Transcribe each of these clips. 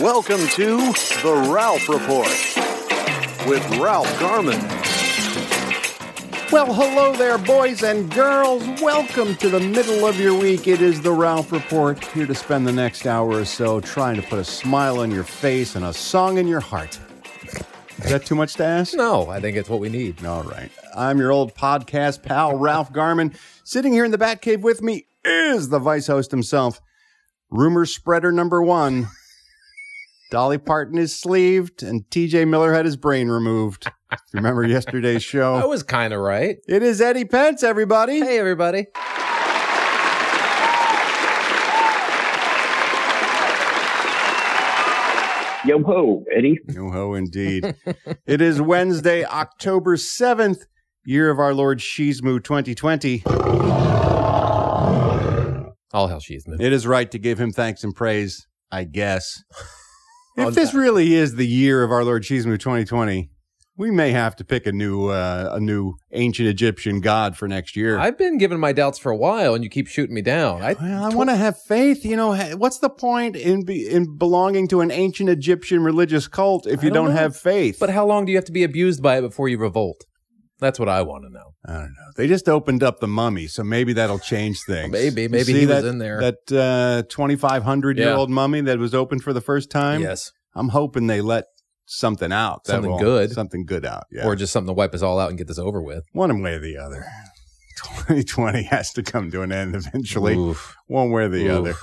Welcome to The Ralph Report with Ralph Garman. Well, hello there, boys and girls. Welcome to the middle of your week. It is the Ralph Report, here to spend the next hour or so trying to put a smile on your face and a song in your heart. Is that too much to ask? No, I think it's what we need. All right. I'm your old podcast pal, Ralph Garman. Sitting here in the Batcave with me is the vice host himself, rumor spreader number one. Dolly Parton is sleeved, and TJ Miller had his brain removed. Remember yesterday's show? I was kind of right. It is Eddie Pence, everybody. Hey, everybody. Yo ho, Eddie. Yo ho, indeed. it is Wednesday, October 7th, year of our Lord Shizmu 2020. All hell Shizmu. It is right to give him thanks and praise, I guess. If this really is the year of our Lord Shizmu 2020, we may have to pick a new uh, a new ancient Egyptian god for next year. I've been giving my doubts for a while, and you keep shooting me down. I, well, I want to have faith. You know, what's the point in be, in belonging to an ancient Egyptian religious cult if you don't don't, have faith? but how long do you have to be abused by it before you revolt? That's what I want to know. I don't know. They just opened up the mummy, so maybe that'll change things. Maybe. Maybe he was in there. That uh, 2,500 year Yeah. old mummy that was opened for the first time. yes. I'm hoping they let something out. that Something will- good. Something good out. Yeah. Or just something to wipe us all out and get this over with. one way or the other. 2020 has to come to an end eventually, Oof. one way or the Oof. other.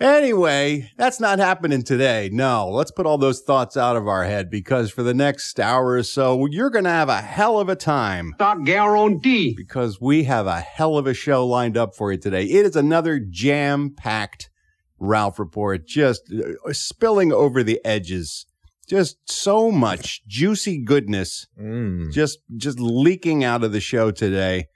Anyway, that's not happening today. No, let's put all those thoughts out of our head because for the next hour or so, you're going to have a hell of a time Stock guarantee. because we have a hell of a show lined up for you today. It is another jam packed Ralph report, just uh, spilling over the edges. Just so much juicy goodness Mm. just just leaking out of the show today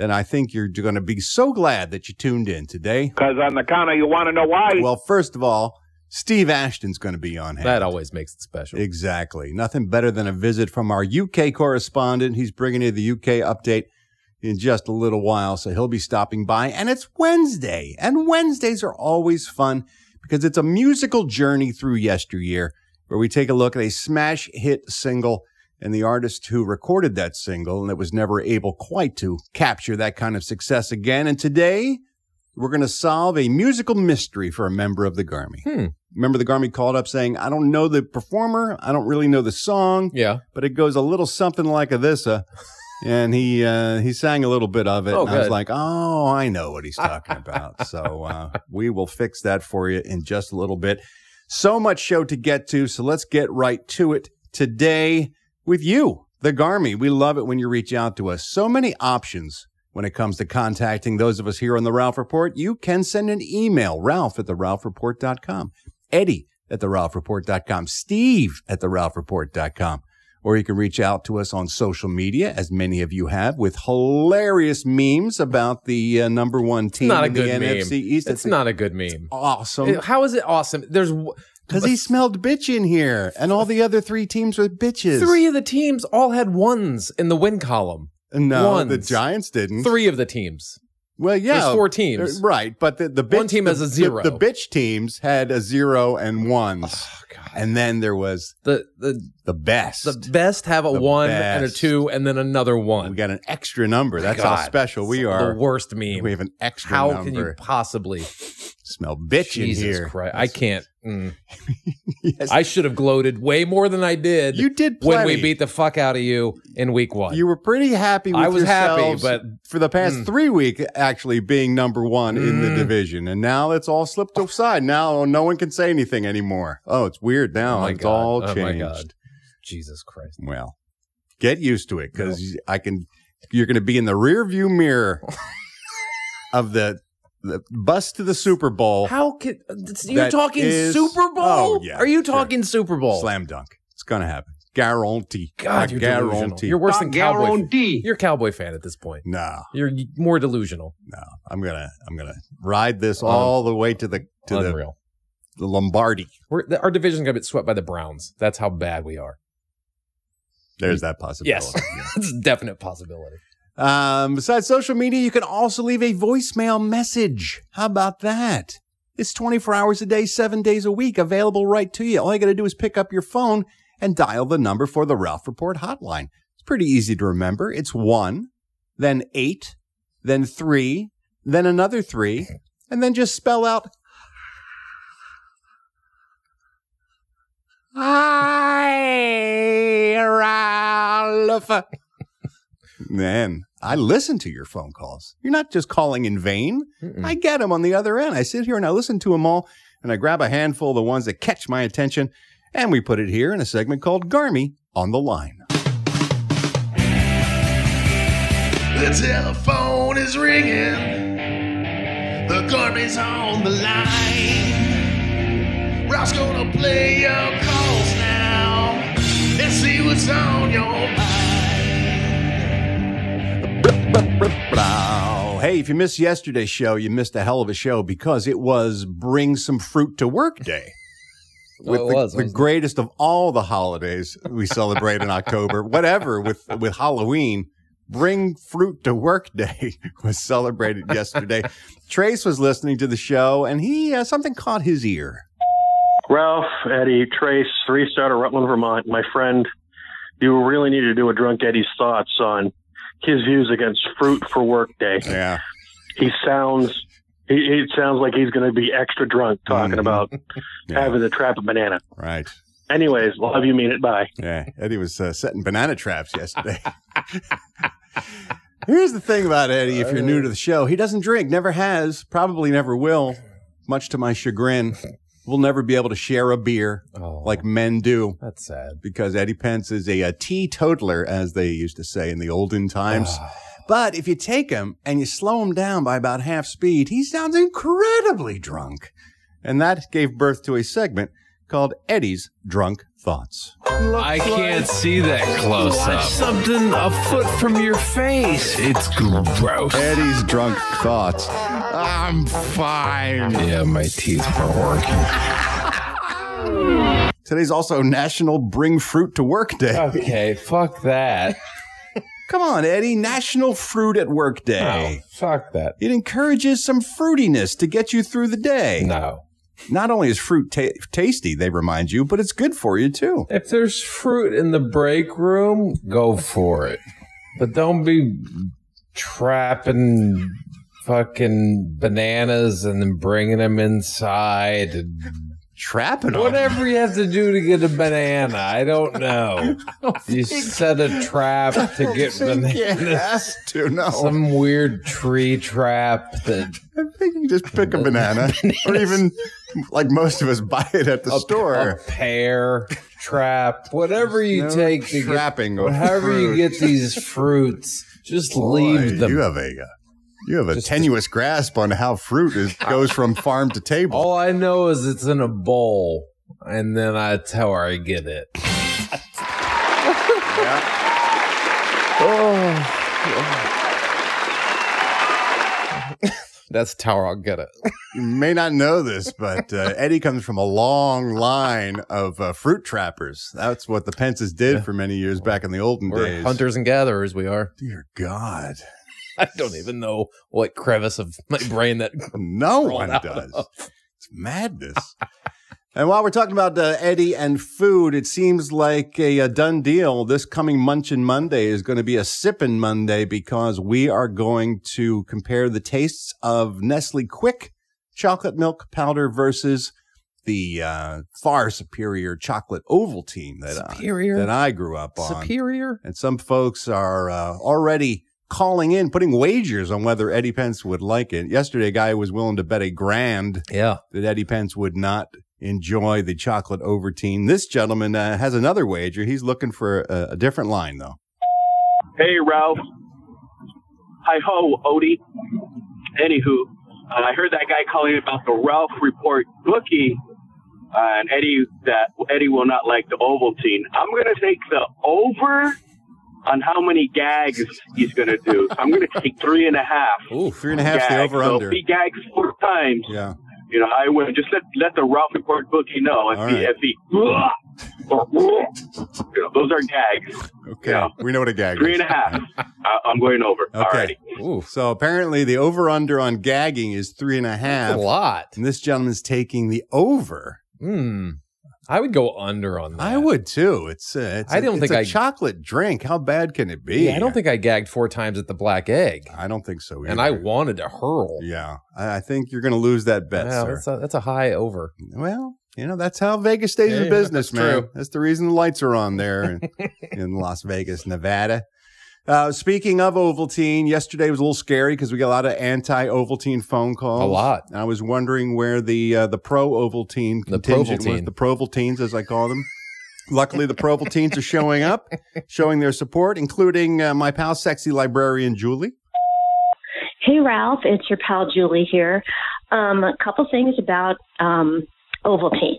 that I think you're going to be so glad that you tuned in today. Because on the counter, you want to know why? Well, first of all, Steve Ashton's going to be on hand. That always makes it special. Exactly. Nothing better than a visit from our UK correspondent. He's bringing you the UK update in just a little while, so he'll be stopping by. And it's Wednesday, and Wednesdays are always fun because it's a musical journey through yesteryear where we take a look at a smash hit single and the artist who recorded that single and that was never able quite to capture that kind of success again. And today, we're going to solve a musical mystery for a member of the Garmy. Hmm. Remember, the Garmy called up saying, I don't know the performer. I don't really know the song, Yeah. but it goes a little something like a this. Uh, and he uh, he sang a little bit of it. Oh, and I was good. like, oh, I know what he's talking about. so uh, we will fix that for you in just a little bit. So much show to get to. So let's get right to it today with you, the Garmy. We love it when you reach out to us. So many options when it comes to contacting those of us here on the Ralph Report. You can send an email, ralph at the ralphreport.com, Eddie at the ralphreport.com, Steve at the ralphreport.com. Or you can reach out to us on social media, as many of you have, with hilarious memes about the uh, number one team Not a in the meme. NFC East. It's not a good meme. awesome. How is it awesome? There's Because he smelled bitch in here, and all the other three teams were bitches. three of the teams all had ones in the win column. No, ones. the Giants didn't. Three of the teams. Well, yeah, There's four teams. Uh, right? But the the bitch, One team the, has a zero. The, bitch teams had a zero and ones, Oh god. and then there was The the the best. the best have a The one and a two and then another one. we got an extra number. That's how special we are. The worst meme. We have an extra How number. can you possibly? smell bitch Jesus in here? Christ! I can't. Mm. Yes. I should have gloated way more than I did. you did when we beat the fuck out of you in week one. You were pretty happy with I was happy, but- for the past Mm. three week actually being number one in the Mm. division, and now it's all slipped aside. Now no one can say anything anymore. Oh, it's weird now. Oh it's God. all Oh changed. my God. Jesus Christ! Well, get used to it because I can. You're going to be in the rear view mirror of the the bus to the Super Bowl. How can you're talking is- Super oh, Bowl? Oh, yeah, Are you sure. talking Super Bowl? Slam dunk. It's gonna happen. Guarantee. God, you're delusional. You're worse Not than cowboy. guarantee. You're a cowboy fan at this point. no, You're more delusional. no. I'm gonna I'm gonna ride this um, all the way to the to the, Unreal. the Lombardi. We're, the, our division's gonna get swept by the Browns. That's how bad we are. There's that possibility. Yes, it's a definite possibility. Um, besides social media, you can also leave a voicemail message. How about that? It's 24 hours a day, seven days a week, available right to you. All you got to do is pick up your phone and dial the number for the Ralph Report hotline. It's pretty easy to remember. It's one, then eight, then three, then another three, and then just spell out Hi, Ralph. Man, I listen to your phone calls. You're not just calling in vain. Mm-mm. I get them on the other end. I sit here and I listen to them all, and I grab a handful of the ones that catch my attention, and we put it here in a segment called Garmy on the line. The telephone is ringing. The Garmy on the line. Ralph's gonna play your calls now and see what's on your mind. Blah. Hey, if you missed yesterday's show, you missed a hell of a show because it was Bring Some Fruit to Work Day. Oh, With it the, was, the wasn't it? greatest of all the holidays we celebrate in October, whatever with with Halloween, Bring Fruit to Work Day was celebrated yesterday. Trace was listening to the show and he uh, something caught his ear. Ralph, Eddie, Trace, three star of Rutland, Vermont. My friend, you really need to do a drunk Eddie's thoughts on his views against fruit for work day. Yeah, He sounds, he, it sounds like he's going to be extra drunk talking Mhm. about Yeah. having to trap a banana. right. Anyways, love you, mean it. Bye. Yeah, Eddie was uh, setting banana traps yesterday. Here's the thing about Eddie if you're new to the show, he doesn't drink, never has, probably never will, much to my chagrin. We'll never be able to share a beer Oh, like men do that's sad. because Eddie Pence is a, a teetotaler, as they used to say in the olden times. Ah. But if you take him and you slow him down by about half speed, he sounds incredibly drunk. And that gave birth to a segment called Eddie's Drunk Thoughts. I can't see that close up. Something a foot from your face. It's gross. Eddie's Drunk Thoughts. I'm fine. Yeah, my teeth were working. Today's also National Bring Fruit to Work Day. Okay, fuck that. Come on, Eddie. National Fruit at Work Oh, Day. fuck that. It encourages some fruitiness to get you through the day. No. Not only is fruit ta- tasty, they remind you, but it's good for you too. If there's fruit in the break room, go for it. But don't be trapping fucking bananas and then bringing them inside. And trapping them. whatever you have to do to get a banana, I don't know. You set a trap to get bananas. Yes, to no. Some weird tree trap that I think you just pick a banana, or even like most of us buy it at the a, store. a pear trap, whatever you No take to get, trapping of however you get these fruits, just Boy, leave them. You have a you have a Just- tenuous grasp on how fruit is, goes from farm to table. All I know is it's in a bowl, and then that's how I get it. That's how I'll get it. You may not know this, but uh, Eddie comes from a long line of uh, fruit trappers. That's what the Pences did for many years back in the olden We're days. hunters and gatherers. We are. Dear God, I don't even know what crevice of my brain that. no one out does. of. It's madness. and while we're talking about uh, Eddie and food, it seems like a, a done deal. This coming Munchin Monday is going to be a sippin' Monday because we are going to compare the tastes of Nestle Quik chocolate milk powder versus the uh, far superior chocolate Ovaltine that I, that I grew up on. Superior? And some folks are uh, already calling in, putting wagers on whether Eddie Pence would like it. Yesterday, a guy was willing to bet a grand Yeah. that Eddie Pence would not enjoy the chocolate Ovaltine. This gentleman uh, has another wager. He's looking for a, a different line, though. Hey, Ralph. Hi ho, Odie. Anywho, uh, I heard that guy calling about the Ralph Report bookie and Eddie that Eddie will not like the Ovaltine. I'm going to take the over on how many gags he's going to do. So I'm going to take three and a half. Ooh, three and a half's the over So under. if he gags four times, Yeah. you know, I would just let let the Ralph Report bookie know if All he right. if he or, you know, those are gags. Okay. Yeah. We know what a gag Three is. and a half. I, I'm going over. Okay. Ooh, So apparently the over under on gagging is three and a half. a that's a lot. And this gentleman's taking the over. Hmm. I would go under on that. I would too. It's uh, it's I a- don't it's think a I- chocolate drink. How bad can it be? Yeah, I don't think I gagged four times at the black egg, I don't think so. Either. and I wanted to hurl. Yeah, I, I think you're going to lose that bet, Well, sir. that's a, that's a high over. Well, you know that's how Vegas stays in business, that's man. true. That's the reason the lights are on there in, in Las Vegas, Nevada. Uh, speaking of Ovaltine, yesterday was a little scary because we got a lot of anti-Ovaltine phone calls. A lot. I was wondering where the uh, the pro Ovaltine The contingent was, the Provoltines, as I call them. Luckily, the Provoltines are showing up, showing their support, including uh, my pal, sexy librarian Julie. Hey, Ralph, it's your pal Julie here. Um, a couple things about um, Ovaltine.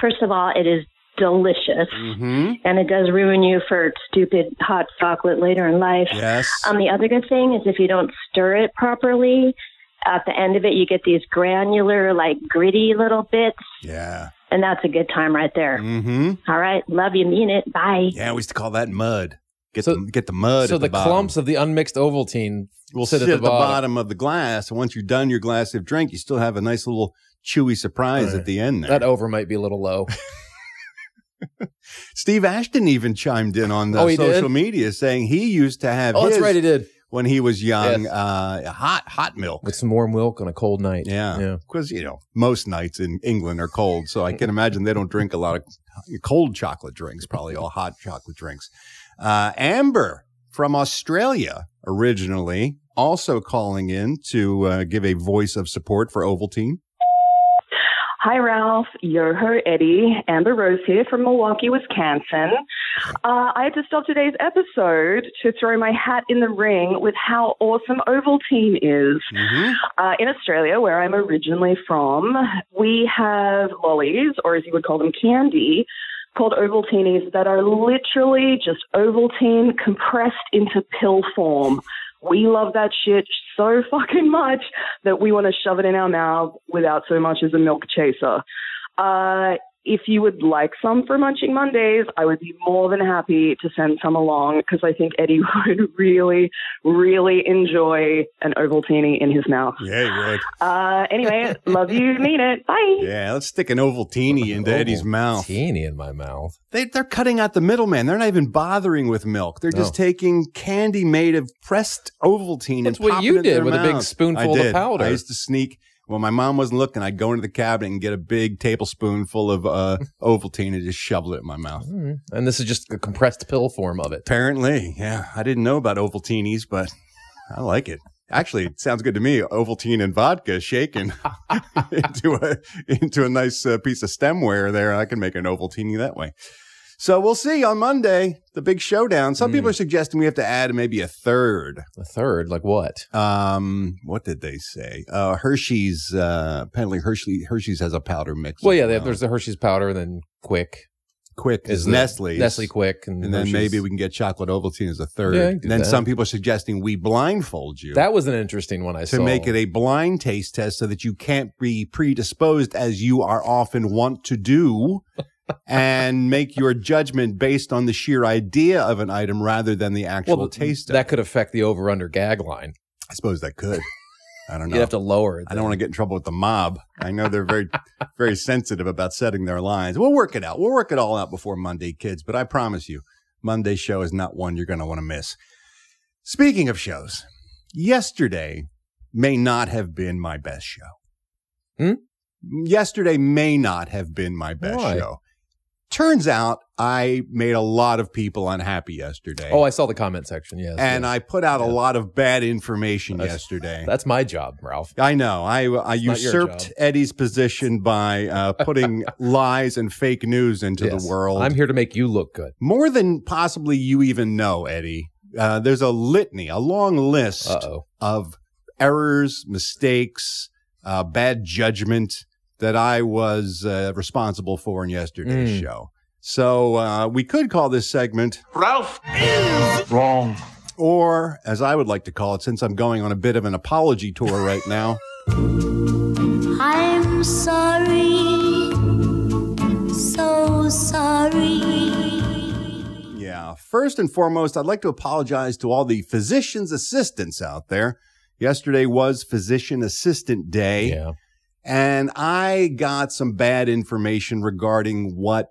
First of all, it is delicious, Mm-hmm. and it does ruin you for stupid hot chocolate later in life. Yes. Um, the other good thing is if you don't stir it properly, at the end of it, you get these granular, like gritty little bits, yeah. and that's a good time right there. Mm-hmm. All right, love you, mean it. Bye. Yeah, we used to call that mud. Get So- the get the mud. so at the, the, bottom. clumps of the unmixed Ovaltine will sit, sit, at the, bottom. of the glass, and once you're done your glass of drink, you still have a nice little chewy surprise at the end. There. That over might be a little low. Steve Ashton even chimed in on the Oh, he did? social media saying he used to have oh, that's right, he did when he was young, Yes. uh, hot hot milk. with some warm milk on a cold night. Yeah, yeah. because you know most nights in England are cold, so I can imagine they don't drink a lot of cold chocolate drinks. Probably all hot chocolate drinks. Uh, Amber from Australia originally also calling in to uh, give a voice of support for Ovaltine. Hi, Ralph. You're her Eddie. Amber Rose here from Milwaukee, Wisconsin. Uh, I had to stop today's episode to throw my hat in the ring with how awesome Ovaltine is. Mm-hmm. Uh, in Australia, where I'm originally from, we have lollies, or as you would call them, candy, called Ovaltinis that are literally just Ovaltine compressed into pill form. We love that shit so fucking much that we want to shove it in our mouth without so much as a milk chaser. Uh, if you would like some for Munching Mondays, I would be more than happy to send some along because I think Eddie would really, really enjoy an Ovaltine in his mouth. Yeah, you would. Uh, anyway, love you, mean it. Bye. Yeah, let's stick an Ovaltine into Eddie's mouth. Teeny in my mouth. They, they're cutting out the middleman. They're not even bothering with milk. They're just No. taking candy made of pressed Ovaltine That's and what popping you it in did their with a big spoonful I of powder. I used to sneak when my mom wasn't looking. I'd go into the cabinet and get a big tablespoonful of uh, Ovaltine and just shovel it in my mouth. Mm. And this is just a compressed pill form of it. Apparently, yeah, I didn't know about Ovaltinis, but I like it. Actually, it sounds good to me. Ovaltine and vodka shaken into a into a nice uh, piece of stemware there. I can make an Ovaltine that way. So we'll see on Monday the big showdown. Some Mm. people are suggesting we have to add maybe a third. A third, like what? Um, what did they say? Uh, Hershey's. Uh, apparently Hershey Hershey's has a powder mix. Well, yeah, they- there's the Hershey's powder, and then Quik Quik is Nestle. Nestle Quik, and, And then maybe we can get chocolate Ovaltine as a third. Yeah, and then that. some people are suggesting we blindfold you. That was an interesting one I to saw. make it a blind taste test so that you can't be predisposed as you are often want to do and make your judgment based on the sheer idea of an item rather than the actual well, taste of that could affect the over under gag line. I suppose that could. I don't know. You'd have to lower it. I don't want to get in trouble with the mob. I know they're very, very sensitive about setting their lines. We'll work it out. We'll work it all out before Monday, kids. But I promise you, Monday's show is not one you're going to want to miss. Speaking of shows, yesterday may not have been my best show. Hmm? Yesterday may not have been my best Why? show. Turns out I made a lot of people unhappy yesterday. Oh, I saw the comment section. Yes, and yes. I put out a lot of bad information That's- yesterday. that's my job, Ralph. I know. I, I usurped. Eddie's position by uh, putting lies and fake news into Yes. the world. I'm here to make you look good. More than possibly you even know, Eddie. Uh, there's a litany, a long list Uh oh. of errors, mistakes, uh, bad judgment that I was uh, responsible for in yesterday's Mm. show. So uh, we could call this segment Ralph is wrong. or as I would like to call it, since I'm going on a bit of an apology tour right now. I'm sorry, so sorry. Yeah. First and foremost, I'd like to apologize to all the physician's assistants out there. Yesterday was Physician Assistant Day. Yeah. And I got some bad information regarding what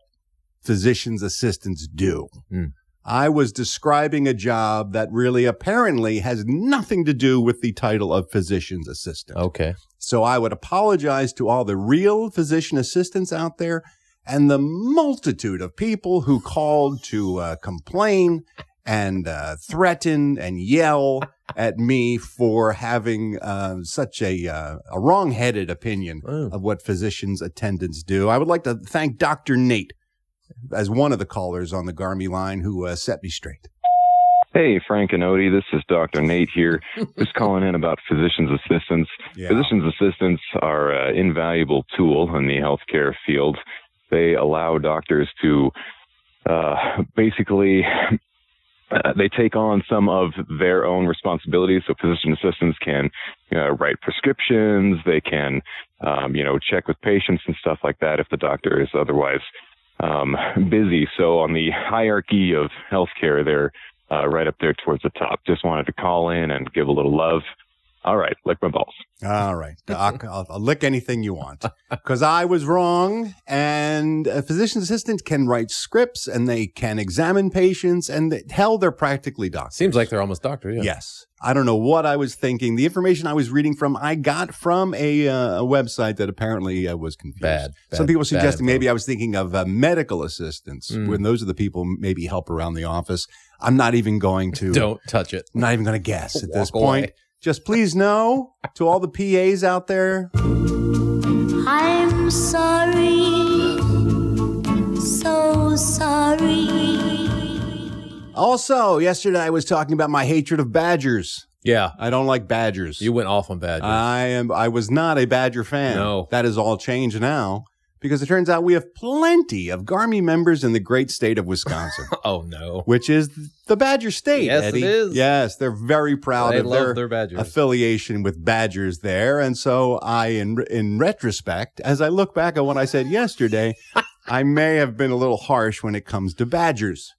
physician's assistants do. Hmm. I was describing a job that really apparently has nothing to do with the title of physician's assistant. Okay. So I would apologize to all the real physician assistants out there and the multitude of people who called to uh, complain and uh, threaten and yell at me for having uh, such a, uh, a wrong-headed opinion of what physicians attendants do. I would like to thank Dr. Nate as one of the callers on the Garmy line who uh, set me straight. Hey, Frank and Odie, this is Dr. Nate here. Just calling in about physician's assistants. Yeah. Physician's assistants are an invaluable tool in the healthcare field. They allow doctors to uh, basically uh, they take on some of their own responsibilities. So physician assistants can write prescriptions. They can, um, you know, check with patients and stuff like that if the doctor is otherwise um, busy. So on the hierarchy of healthcare, they're uh, right up there towards the top. Just wanted to call in and give a little love. All right, lick my balls. All right, Doc, I'll, I'll lick anything you want because I was wrong. And a physician assistant can write scripts and they can examine patients, and they, hell, they're practically doctors. Seems like they're almost doctors. Yeah. Yes. I don't know what I was thinking. The information I was reading from, I got from a, uh, a website that apparently uh, was confused. Bad, Some people bad suggesting info. maybe I was thinking of uh, medical assistants Mm. when those are the people maybe help around the office. I'm not even going to. Don't touch it. I'm not even going to guess at this Walk point. away. Just please know to all the PAs out there, I'm sorry, so sorry. Also, yesterday I was talking about my hatred of badgers. Yeah. I don't like badgers. You went off on Badgers. I am I was not a badger fan. No. That is all changed now because it turns out we have plenty of Garmy members in the great state of Wisconsin, oh no. which is the Badger state, Yes, it Eddie. is. Yes, they're very proud They of their, their Badgers. affiliation with Badgers there. And so I in in retrospect, as I look back at what I said yesterday, I may have been a little harsh when it comes to Badgers.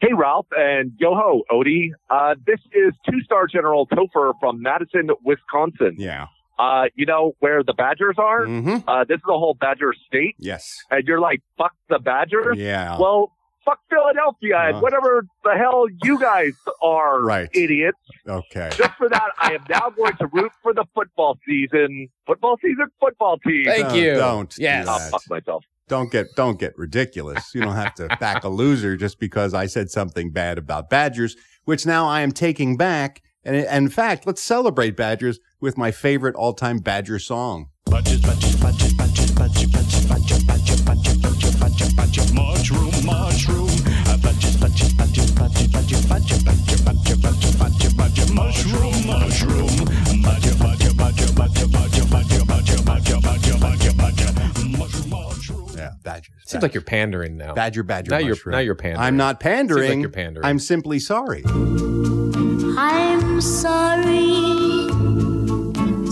Hey, Ralph and yo ho, Odie. Uh, this is two star General Topher from Madison, Wisconsin. Yeah. Uh, you know where the Badgers are? Mm-hmm. Uh, this is a whole Badger state. Yes. And you're like, fuck the Badgers? Yeah. Well, fuck Philadelphia Uh. and whatever the hell you guys are, Right. idiots. Okay. Just for that, I am now going to root for the football season. Football season, football team. Thank No, you. don't do Yes. I'll fuck myself. don't get don't get ridiculous. You don't have to back a loser just because I said something bad about Badgers, which now I am taking back. And, and in fact, let's celebrate Badgers with my favorite all-time Badger song. Mushroom, mushroom. Mushroom, mushroom. Yeah, Badgers. Seems like you're pandering now. Badger, Badger. Now you're now you're pandering. I'm not pandering. Seems like you're pandering. I'm simply sorry. I'm sorry,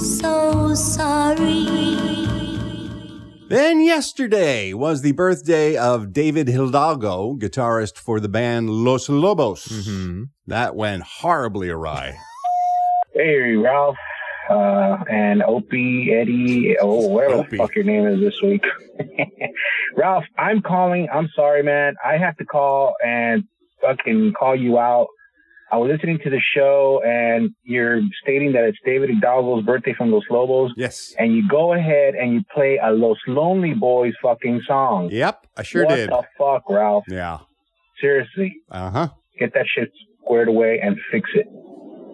so sorry. Then yesterday was the birthday of David Hidalgo, guitarist for the band Los Lobos. Mhm. That went horribly awry. Hey, Ralph, uh, and Opie, Eddie, oh, whatever Opie. the fuck your name is this week. Ralph, I'm calling. I'm sorry, man. I have to call and fucking call you out. I was listening to the show and you're stating that it's David Hidalgo's birthday from Los Lobos. Yes. And you go ahead and you play a Los Lonely Boys fucking song. Yep, I sure what did. What the fuck, Ralph? Yeah. Seriously, Uh huh. get that shit squared away and fix it.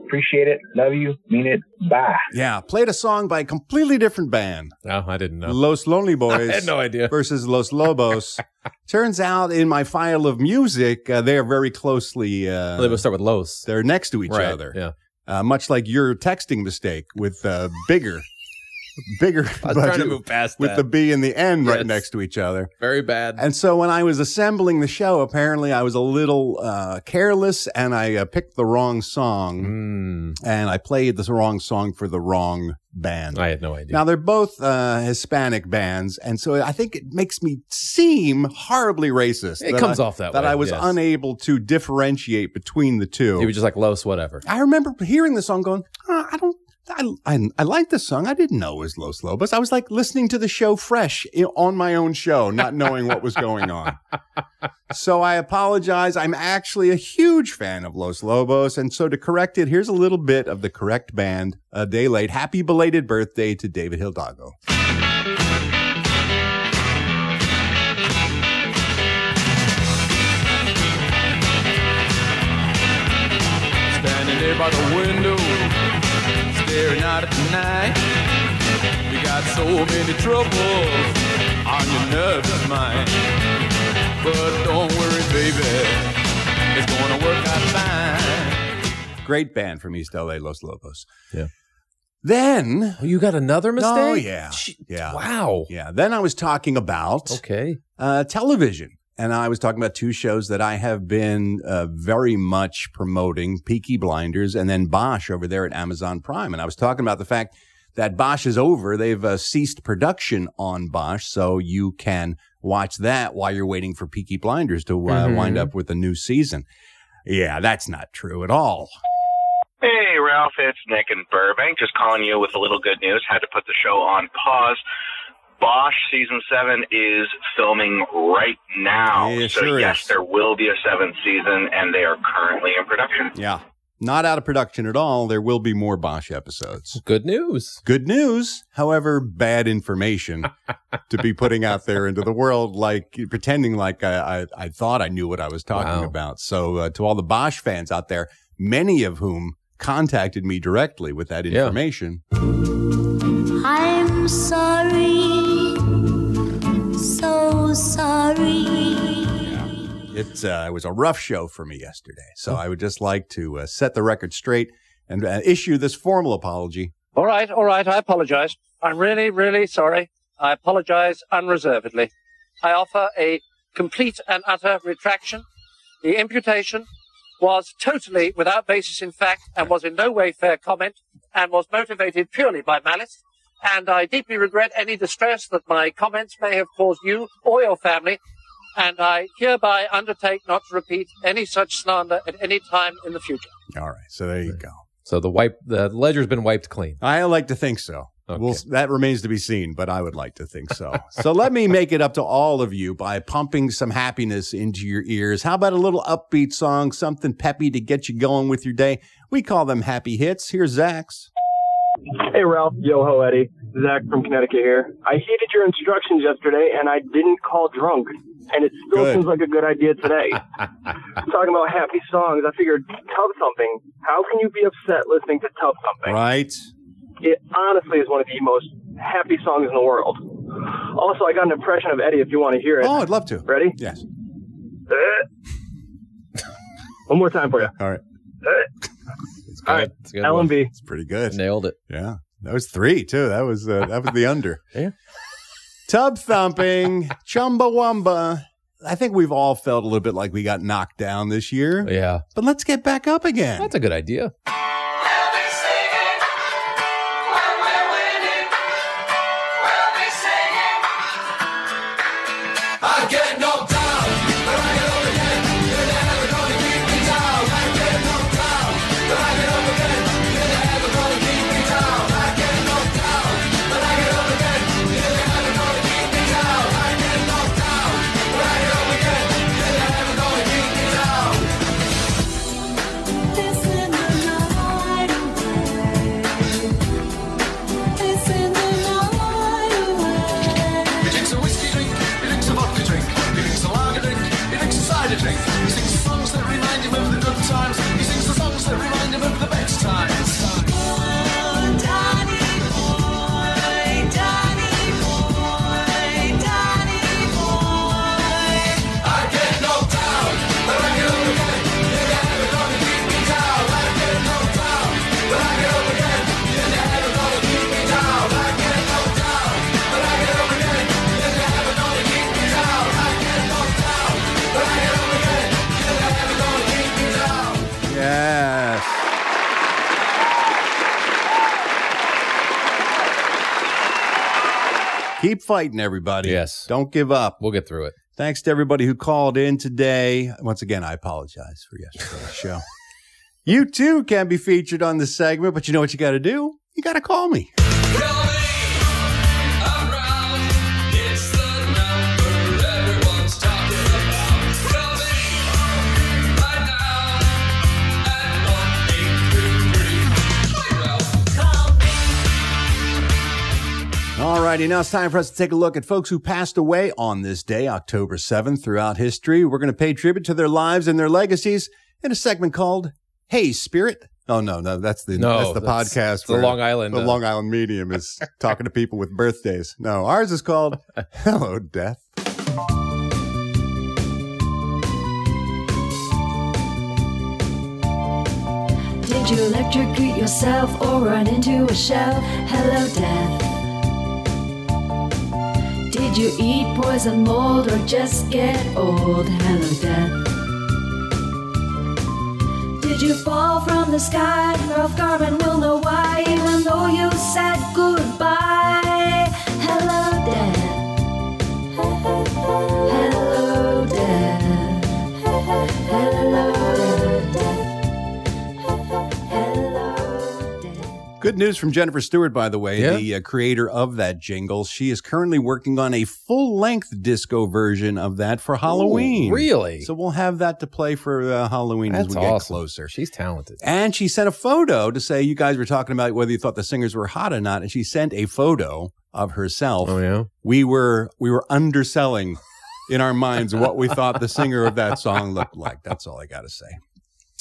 Appreciate it. Love you. Mean it. Bye. Yeah, played a song by a completely different band. Oh, I didn't know. Los Lonely Boys I had no idea. versus Los Lobos. Turns out in my file of music, uh, they are very closely, uh, they would start with Los. they're next to each Right, other. yeah. Uh, much like your texting mistake with uh, Bigger. Bigger I was trying budget to move past with that. the B and the N right next to each other. Very bad. And so when I was assembling the show, apparently I was a little uh, careless and I uh, picked the wrong song Hmm. and I played the wrong song for the wrong band. I had no idea. Now they're both uh, Hispanic bands, and so I think it makes me seem horribly racist. It comes I- off that that way, I was yes. unable to differentiate between the two. He was just like Los, whatever. I remember hearing the song, going, "Oh, I don't. I, I, I like this song. I didn't know it was Los Lobos. I was like listening to the show fresh on my own show, not knowing what was going on. So I apologize. I'm actually a huge fan of Los Lobos. And so to correct it, here's a little bit of the correct band a day late. Happy belated birthday to David Hidalgo. Standing there by the window, staring out at the night. You got so many troubles on your nervous mind. But don't worry, baby, it's gonna work out fine. Great band from East LA, Los Lobos. Yeah. Then Oh, you got another mistake? Oh yeah, yeah. Wow. Yeah. Then I was talking about Okay. uh, television, and I was talking about two shows that I have been uh, very much promoting: Peaky Blinders and then Bosch over there at Amazon Prime. And I was talking about the fact that Bosch is over; they've uh, ceased production on Bosch, so you can watch that while you're waiting for Peaky Blinders to uh, Mhm. wind up with a new season. Yeah, that's not true at all. Hey, Ralph, it's Nick in Burbank. Just calling you with a little good news. Had to put the show on pause. Bosch season seven is filming right now. Yeah, so, sure yes, is. there will be a seventh season, and they are currently in production. Yeah. Not out of production at all. There will be more Bosch episodes. Good news. Good news. However, bad information to be putting out there into the world, like pretending like I, I, I thought I knew what I was talking Wow. about. So, uh, to all the Bosch fans out there, many of whom contacted me directly with that Yeah. information. I'm sorry, Uh, it was a rough show for me yesterday. So, I would just like to uh, set the record straight and uh, issue this formal apology. All right, all right. I apologize. I'm really, really sorry. I apologize unreservedly. I offer a complete and utter retraction. The imputation was totally without basis in fact and was in no way fair comment and was motivated purely by malice. And I deeply regret any distress that my comments may have caused you or your family. And I hereby undertake not to repeat any such slander at any time in the future. All right. So, there you go. So the wipe, the ledger's been wiped clean. I like to think so. Okay. Well, that remains to be seen, but I would like to think so. so let me make it up to all of you by pumping some happiness into your ears. How about a little upbeat song, something peppy to get you going with your day? We call them happy hits. Here's Zach's. Hey Ralph, yo ho Eddie, Zach from Connecticut here. I heeded your instructions yesterday and I didn't call drunk, and it still Good. seems like a good idea today. Talking about happy songs, I figured Tub Thumping. How can you be upset listening to Tub Thumping? Right? It honestly is one of the most happy songs in the world. Also, I got an impression of Eddie if you want to hear it. Oh, I'd love to. Ready? Yes. One more time for you. All right. It's All right, It's good L one. and B. It's pretty good. Nailed it. Yeah. That was three, too. That was uh, that was the under. Yeah. Tub thumping, chumbawamba. I think we've all felt a little bit like we got knocked down this year, Yeah. but let's get back up again. That's a good idea. Fighting, everybody. Yes. Don't give up. We'll get through it. Thanks to everybody who called in today. Once again, I apologize for yesterday's show. You too can be featured on this segment, but you know what you got to do? You got to call me. It's All righty, now it's time for us to take a look at folks who passed away on this day, October 7th, throughout history. We're going to pay tribute to their lives and their legacies in a segment called Hey Spirit. Oh no, no, that's the No, that's the that's podcast. the Long Island, the uh, Long Island medium is talking to people with birthdays. No, ours is called Hello Death. Did you electrocute yourself or run into a shell? Hello, death. Did you eat poison mold or just get old? Hello, death. Did you fall from the sky? Ralph Garman will know why, even though you said goodbye. Good news from Jennifer Stewart, by the way, Yeah? the uh, creator of that jingle. She is currently working on a full length disco version of that for Halloween. really? So we'll have that to play for uh, Halloween as That's we get awesome. closer. She's talented. And she sent a photo to say you guys were talking about whether you thought the singers were hot or not, and she sent a photo of herself. Oh yeah. We were we were underselling in our minds what we thought the singer of that song looked like. That's all I got to say.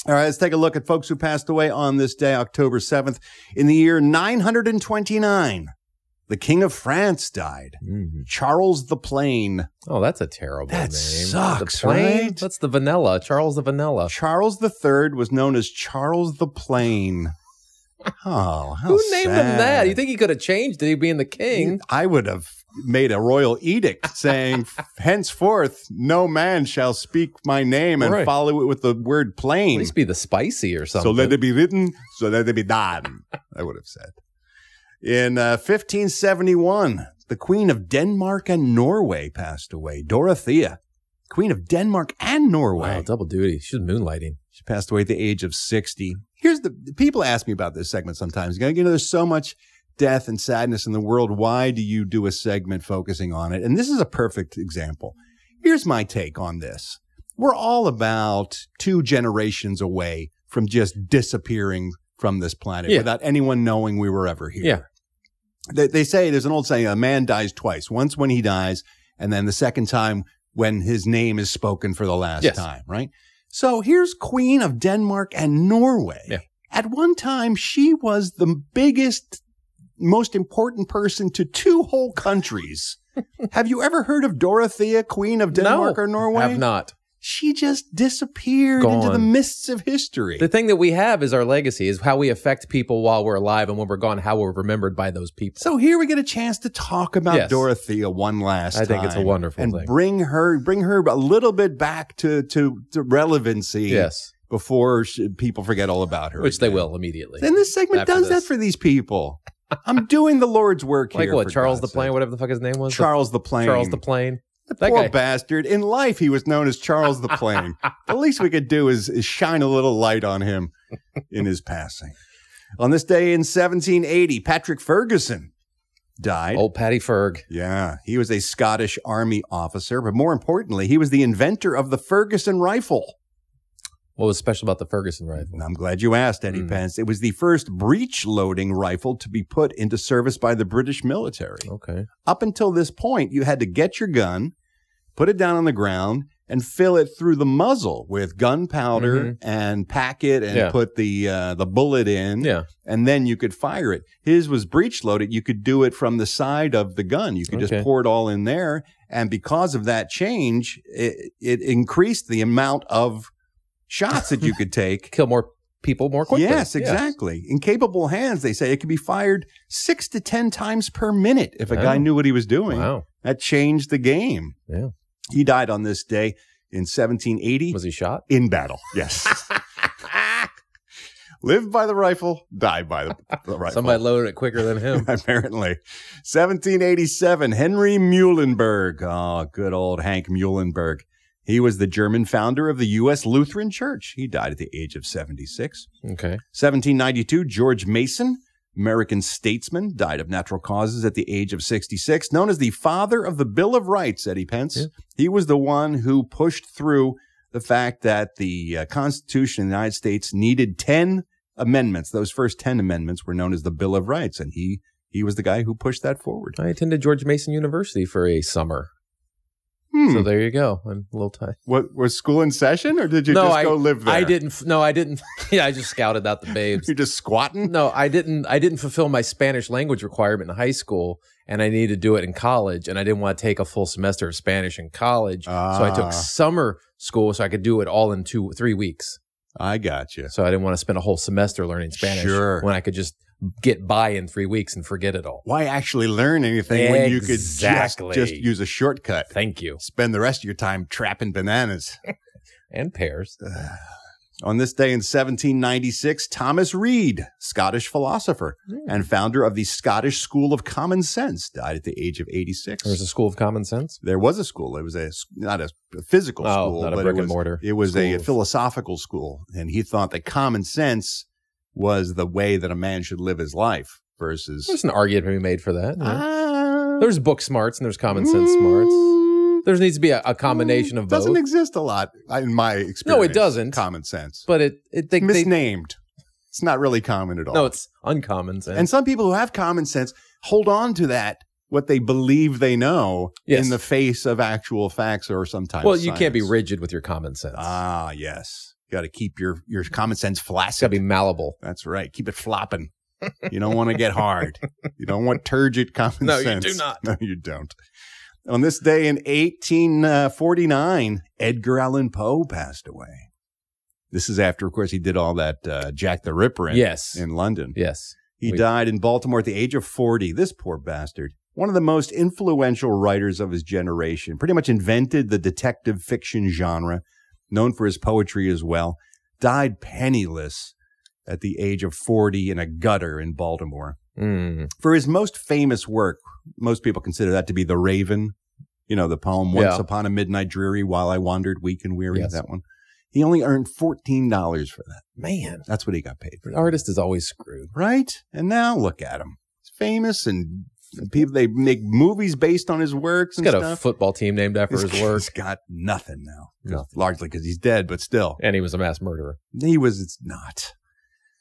All right, let's take a look at folks who passed away on this day, October 7th. In the year 929, the King of France died. Mm-hmm. Charles the Plain. Oh, that's a terrible That name. sucks, the plain? right? That's the vanilla. Charles the Vanilla. Charles III was known as Charles the Plain. Oh, how Who named him that? You think he could have changed it, He being the king? I would have made a royal edict saying, henceforth, no man shall speak my name and Right. follow it with the word plain. At least be the spicy or something. So let it be written, so let it be done. I would have said. In uh, 1571, the Queen of Denmark and Norway passed away. Dorothea, Queen of Denmark and Norway. Wow, double duty. She was moonlighting. She passed away at the age of 60. Here's the people ask me about this segment sometimes. You know, there's so much death and sadness in the world. Why do you do a segment focusing on it? And this is a perfect example. Here's my take on this. We're all about two generations away from just disappearing from this planet Yeah. without anyone knowing we were ever here. Yeah. They, they say there's an old saying, a man dies twice. Once when he dies, and then the second time when his name is spoken for the last Yes. time, right? So here's Queen of Denmark and Norway. Yeah. At one time, she was the biggest, most important person to two whole countries. have you ever heard of Dorothea, Queen of Denmark no, or Norway? Have not. She just disappeared into the mists of history. The thing that we have is our legacy, is how we affect people while we're alive, and when we're gone, how we're remembered by those people. So here we get a chance to talk about Yes. Dorothea one last time. I think it's a wonderful and thing. bring her bring her a little bit back to to, to relevancy. Yes. Before people forget all about her, Which they will immediately. And this segment After does this. that for these people. I'm doing the Lord's work Like here. what? Charles God's the Plain, whatever the fuck his name was. Charles the Plain. Charles the Plain. That Poor guy. bastard. In life, he was known as Charles the Plain. the least we could do is, is shine a little light on him in his passing. On this day in 1780, Patrick Ferguson died. Old Patty Ferg. Yeah, he was a Scottish army officer, but more importantly, he was the inventor of the Ferguson rifle. What was special about the Ferguson rifle? I'm glad you asked, Eddie Hmm. Pence. It was the first breech loading rifle to be put into service by the British military. Okay. Up until this point, you had to get your gun, put it down on the ground, and fill it through the muzzle with gunpowder Mhm. and pack it and Yeah. put the uh, the bullet in. Yeah. And then you could fire it. His was breech loaded. You could do it from the side of the gun. You could Okay. just pour it all in there. And because of that change, it, it increased the amount of shots that you could take. Kill more people more quickly. Yes, exactly. In capable hands, they say it could be fired six to 10 times per minute if a guy knew what he was doing. Wow. That changed the game. Yeah. He died on this day in 1780. Was he shot? In battle, yes. Live by the rifle, die by the, the rifle. Somebody loaded it quicker than him. Apparently. 1787, Henry Muhlenberg. Oh, good old Hank Muhlenberg. He was the German founder of the U.S. Lutheran Church. He died at the age of 76. Okay. 1792, George Mason, American statesman, died of natural causes at the age of 66. Known as the father of the Bill of Rights, Eddie Pence. He was the one who pushed through the fact that the uh, Constitution of the United States needed 10 amendments. Those first 10 amendments were known as the Bill of Rights, and he he was the guy who pushed that forward. I attended George Mason University for a summer. Hmm. So there you go. I'm a little tired. What was school in session, or did you no, just I, go live there? I didn't. No, I didn't. Yeah, I just scouted out the babes. You're just squatting. No, I didn't. I didn't fulfill my Spanish language requirement in high school, and I needed to do it in college. And I didn't want to take a full semester of Spanish in college, so I Ah. took summer school so I could do it all in two, three weeks. I got you. So I didn't want to spend a whole semester learning Spanish Sure. when I could just get by in three weeks and forget it all. Why actually learn anything when you could just, just use a shortcut? Thank you. Spend the rest of your time trapping bananas. and pears. On this day in 1796, Thomas Reid, Scottish philosopher Hmm. and founder of the Scottish School of Common Sense, died at the age of 86. There's a school of common sense. There was a school. It was a not a physical Oh, school, not a brick it and was, mortar It was a philosophical school, and he thought that common sense was the way that a man should live his life versus There's an argument to be made for that. you know. Ah. there's book smarts and there's common sense smarts. There needs to be a, a combination of both. doesn't exist a lot in my experience. No, it doesn't. Common sense, but it it they, they misnamed. it's not really common at all. no, it's uncommon sense. and some people who have common sense hold on to that what they believe they know Yes. in the face of actual facts or sometimes. well, you can't be rigid with your common sense. Ah, yes. You got to keep your your common sense it's flaccid. got to be malleable. That's right. Keep it flopping. You don't want to get hard. You don't want turgid common sense. No, you do not. No, you don't. On this day in 1849, Edgar Allan Poe passed away. This is after, of course, he did all that uh, Jack the Ripper in, Yes. in London. Yes. He We- died in Baltimore at the age of 40. This poor bastard. One of the most influential writers of his generation. Pretty much invented the detective fiction genre, known for his poetry as well. Died penniless at the age of 40 in a gutter in Baltimore. Mm. For his most famous work, most people consider that to be The Raven. You know, the poem Once Yeah. Upon a Midnight Dreary While I Wandered Weak and Weary. Yes. That one. He only earned $14 for that. Man, That's what he got paid for. the artist is always screwed. Right? And now look at him. He's famous and people they make movies based on his works He's and got a football team named after his work, He's got nothing now. Largely because he's dead, but still. and he was a mass murderer. He was it's not.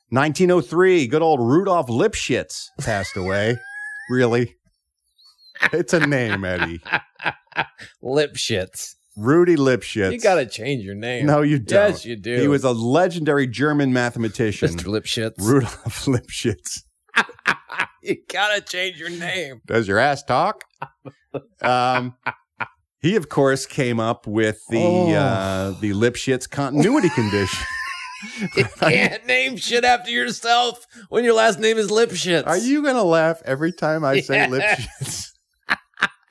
1903, good old Rudolph Lipschitz passed away. really? It's a name, Eddie. Lip shits. Rudy Lipschitz. You got to change your name. No, you don't. Yes, you do. He was a legendary German mathematician. Mr. Lipschitz. Rudolph Lipschitz. you got to change your name. Does your ass talk? Um, he, of course, came up with the Oh. uh, the Lipschitz continuity condition. You can't name shit after yourself when your last name is Lipschitz. Are you to laugh every time I say Yes. Lipschitz?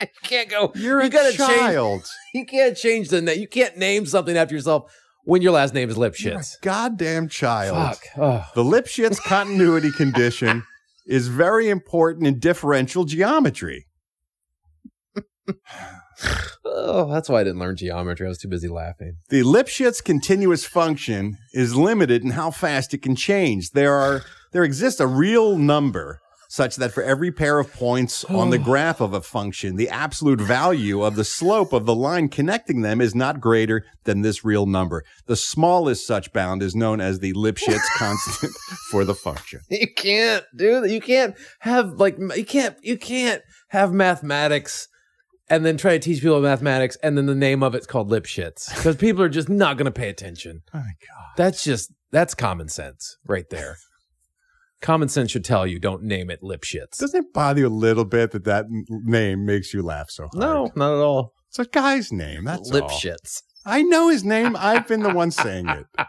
You can't go. You're you a gotta child. Change, you can't change the name. You can't name something after yourself when your last name is You're a Lipschitz. goddamn child. Fuck. Oh. The Lipschitz continuity condition is very important in differential geometry. oh, that's why I didn't learn geometry. I was too busy laughing. The Lipschitz continuous function is limited in how fast it can change. There are there exists a real number such that for every pair of points on the graph of a function, the absolute value of the slope of the line connecting them is not greater than this real number. The smallest such bound is known as the Lipschitz constant for the function. You can't do that. You can't have like you can't you can't have mathematics and then try to teach people mathematics and then the name of it's called Lipschitz because people are just not going to pay attention. Oh my god. That's just that's common sense right there. Common sense should tell you don't name it Lipschitz. Doesn't it bother you a little bit that that n- name makes you laugh so hard? No, not at all. It's a guy's name. That's all. I know his name. I've been the one saying it.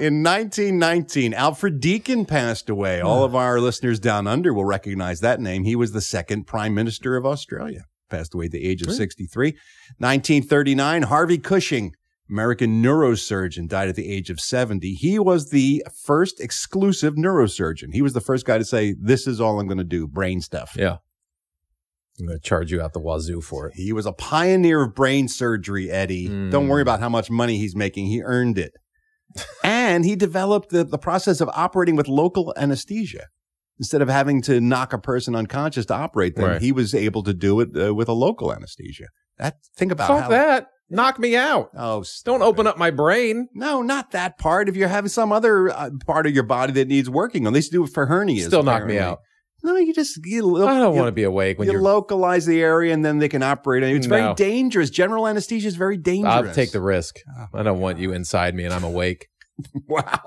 In 1919, Alfred Deakin passed away. All hmm. of our listeners down under will recognize that name. He was the second prime minister of Australia. Passed away at the age of 63. 1939, Harvey Cushing, American neurosurgeon, died at the age of 70. He was the first exclusive neurosurgeon. He was the first guy to say, This is all I'm going to do brain stuff. Yeah. I'm going to charge you out the wazoo for it. He was a pioneer of brain surgery, Eddie. Don't worry about how much money he's making. He earned it. and he developed the, the process of operating with local anesthesia. Instead of having to knock a person unconscious to operate them, Right. he was able to do it uh, with a local anesthesia. That think about Fuck how, that. Knock me out. Oh, don't open up my brain. No, not that part. If you're having some other uh, part of your body that needs working on, they used to do it for hernias. Still knock me apparently. out. No, you just you, lo- I don't you- want to be awake when you you're. localize the area and then they can operate on you. It's very dangerous. General anesthesia is very dangerous. I'll take the risk. I don't want you inside me and I'm awake. wow.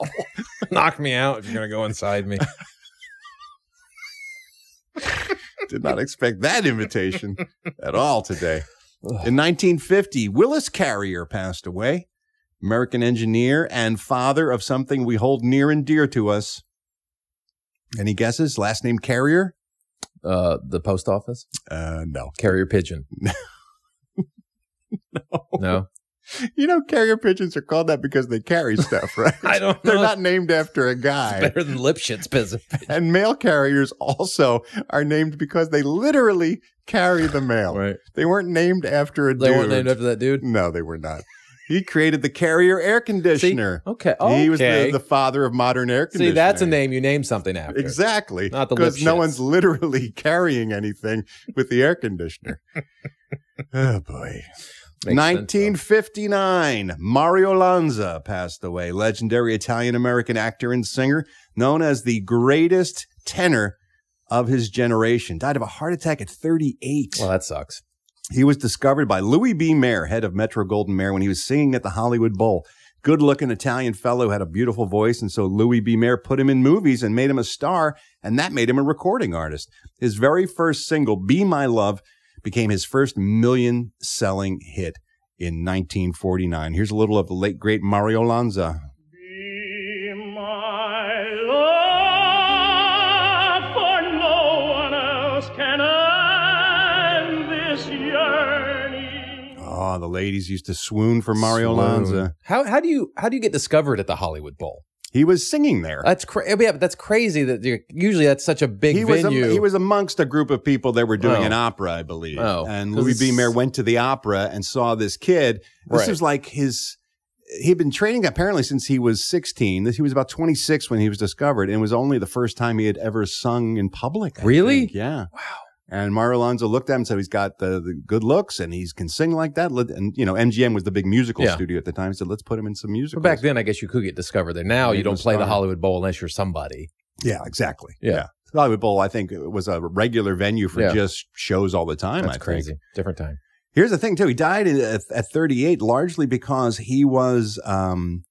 Knock me out if you're going to go inside me. Did not expect that invitation at all today. In 1950, Willis Carrier passed away, American engineer and father of something we hold near and dear to us. Any guesses? Last name Carrier? Uh, the post office? Uh, no. Carrier pigeon. no. You know, carrier pigeons are called that because they carry stuff, right? I don't They're know. not named after a guy. Better than Lipschitz pigeon. And mail carriers also are named because they literally carry the mail. Right. They weren't named after a dude. They weren't named after that dude? No, they were not. He created the carrier air conditioner. Okay. He was the, the father of modern air conditioning. See, that's a name you name something after. Exactly. Not the Because no one's literally carrying anything with the air conditioner. oh, boy. Makes sense, 1959, Mario Lanza passed away, legendary Italian American actor and singer, known as the greatest tenor of his generation. Died of a heart attack at 38. Well, that sucks. He was discovered by Louis B. Mayer, head of Metro Goldwyn Mayer, when he was singing at the Hollywood Bowl. Good looking Italian fellow had a beautiful voice. And so Louis B. Mayer put him in movies and made him a star. And that made him a recording artist. His very first single, Be My Love, became his first million selling hit in 1949. Here's a little of the late, great Mario Lanza. For no one else can end this yearning. Oh, the ladies used to swoon for Mario Swoon. Lanza. How how do you how do you get discovered at the Hollywood Bowl? He was singing there. That's crazy. Yeah, but that's crazy. That you're, usually that's such a big he was venue. he was amongst a group of people that were doing Oh. an opera, I believe. Oh. and Louis B. Mayer went to the opera and saw this kid. This Right. was like his. He'd been training apparently since he was 16. He was about 26 when he was discovered, and it was only the first time he had ever sung in public. I Really? think. Yeah. Wow. And Mario Alonso looked at him and said, he's got the, the good looks and he can sing like that. Let- And, you know, MGM was the big musical Yeah. studio at the time. He said, let's put him in some But musicals. back then, I guess you could get discovered there. Now you don't play the. Hollywood Bowl unless you're somebody. Yeah, exactly. Yeah. The Hollywood Bowl, I think, was a regular venue for Yeah. just shows all the time. That's I think. crazy. Different time. Here's the thing, too. He died in- at, at 38 largely because he was um,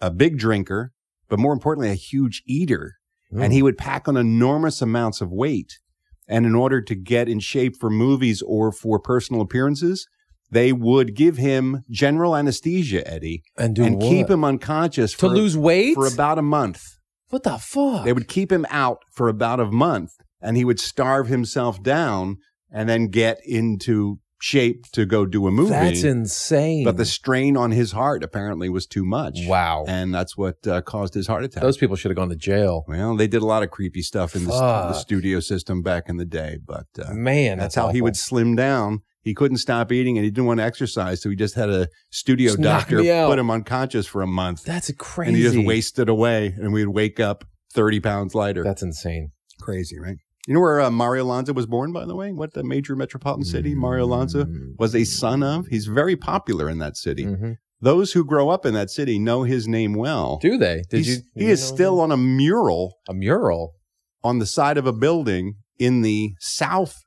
a big drinker, but more importantly, a huge eater. And he would pack on enormous amounts of weight. And in order to get in shape for movies or for personal appearances, they would give him general anesthesia, Eddie, And do keep him unconscious To for, lose weight? for about a month. What the fuck? They would keep him out for about a month and he would starve himself down and then get into shape to go do a movie. That's insane. But the strain on his heart apparently was too much. Wow. And that's what uh, caused his heart attack. Those people should have gone to jail. well, they did a lot of creepy stuff in the, the studio system back in the day, but uh, Man, that's, that's how he would slim down. He couldn't stop eating and he didn't want to exercise, so he just had a studio Just doctor put him unconscious for a month. That's crazy. And he just wasted away, and we'd wake up 30 pounds lighter. That's insane. Crazy, right? You know where uh, Mario Lanza was born, by the way? What the major metropolitan city Mario Lanza mm. was a son of? He's very popular in that city. Mm-hmm. Those who grow up in that city know his name well. Do they? Did He's- you? He you is know still on a mural. A mural on the side of a building in the south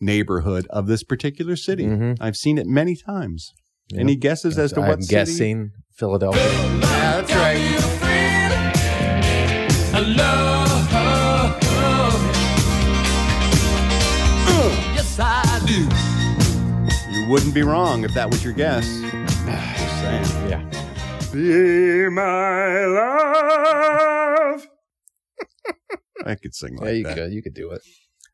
neighborhood of this particular city. Mm-hmm. I've seen it many times. Yep. Any guesses as to I'm what city? guessing Philadelphia. Yeah, that's right. Wouldn't be wrong if that was your guess. Just saying. Yeah. Be my love. I could sing like that. Yeah, you that. could. You could do it.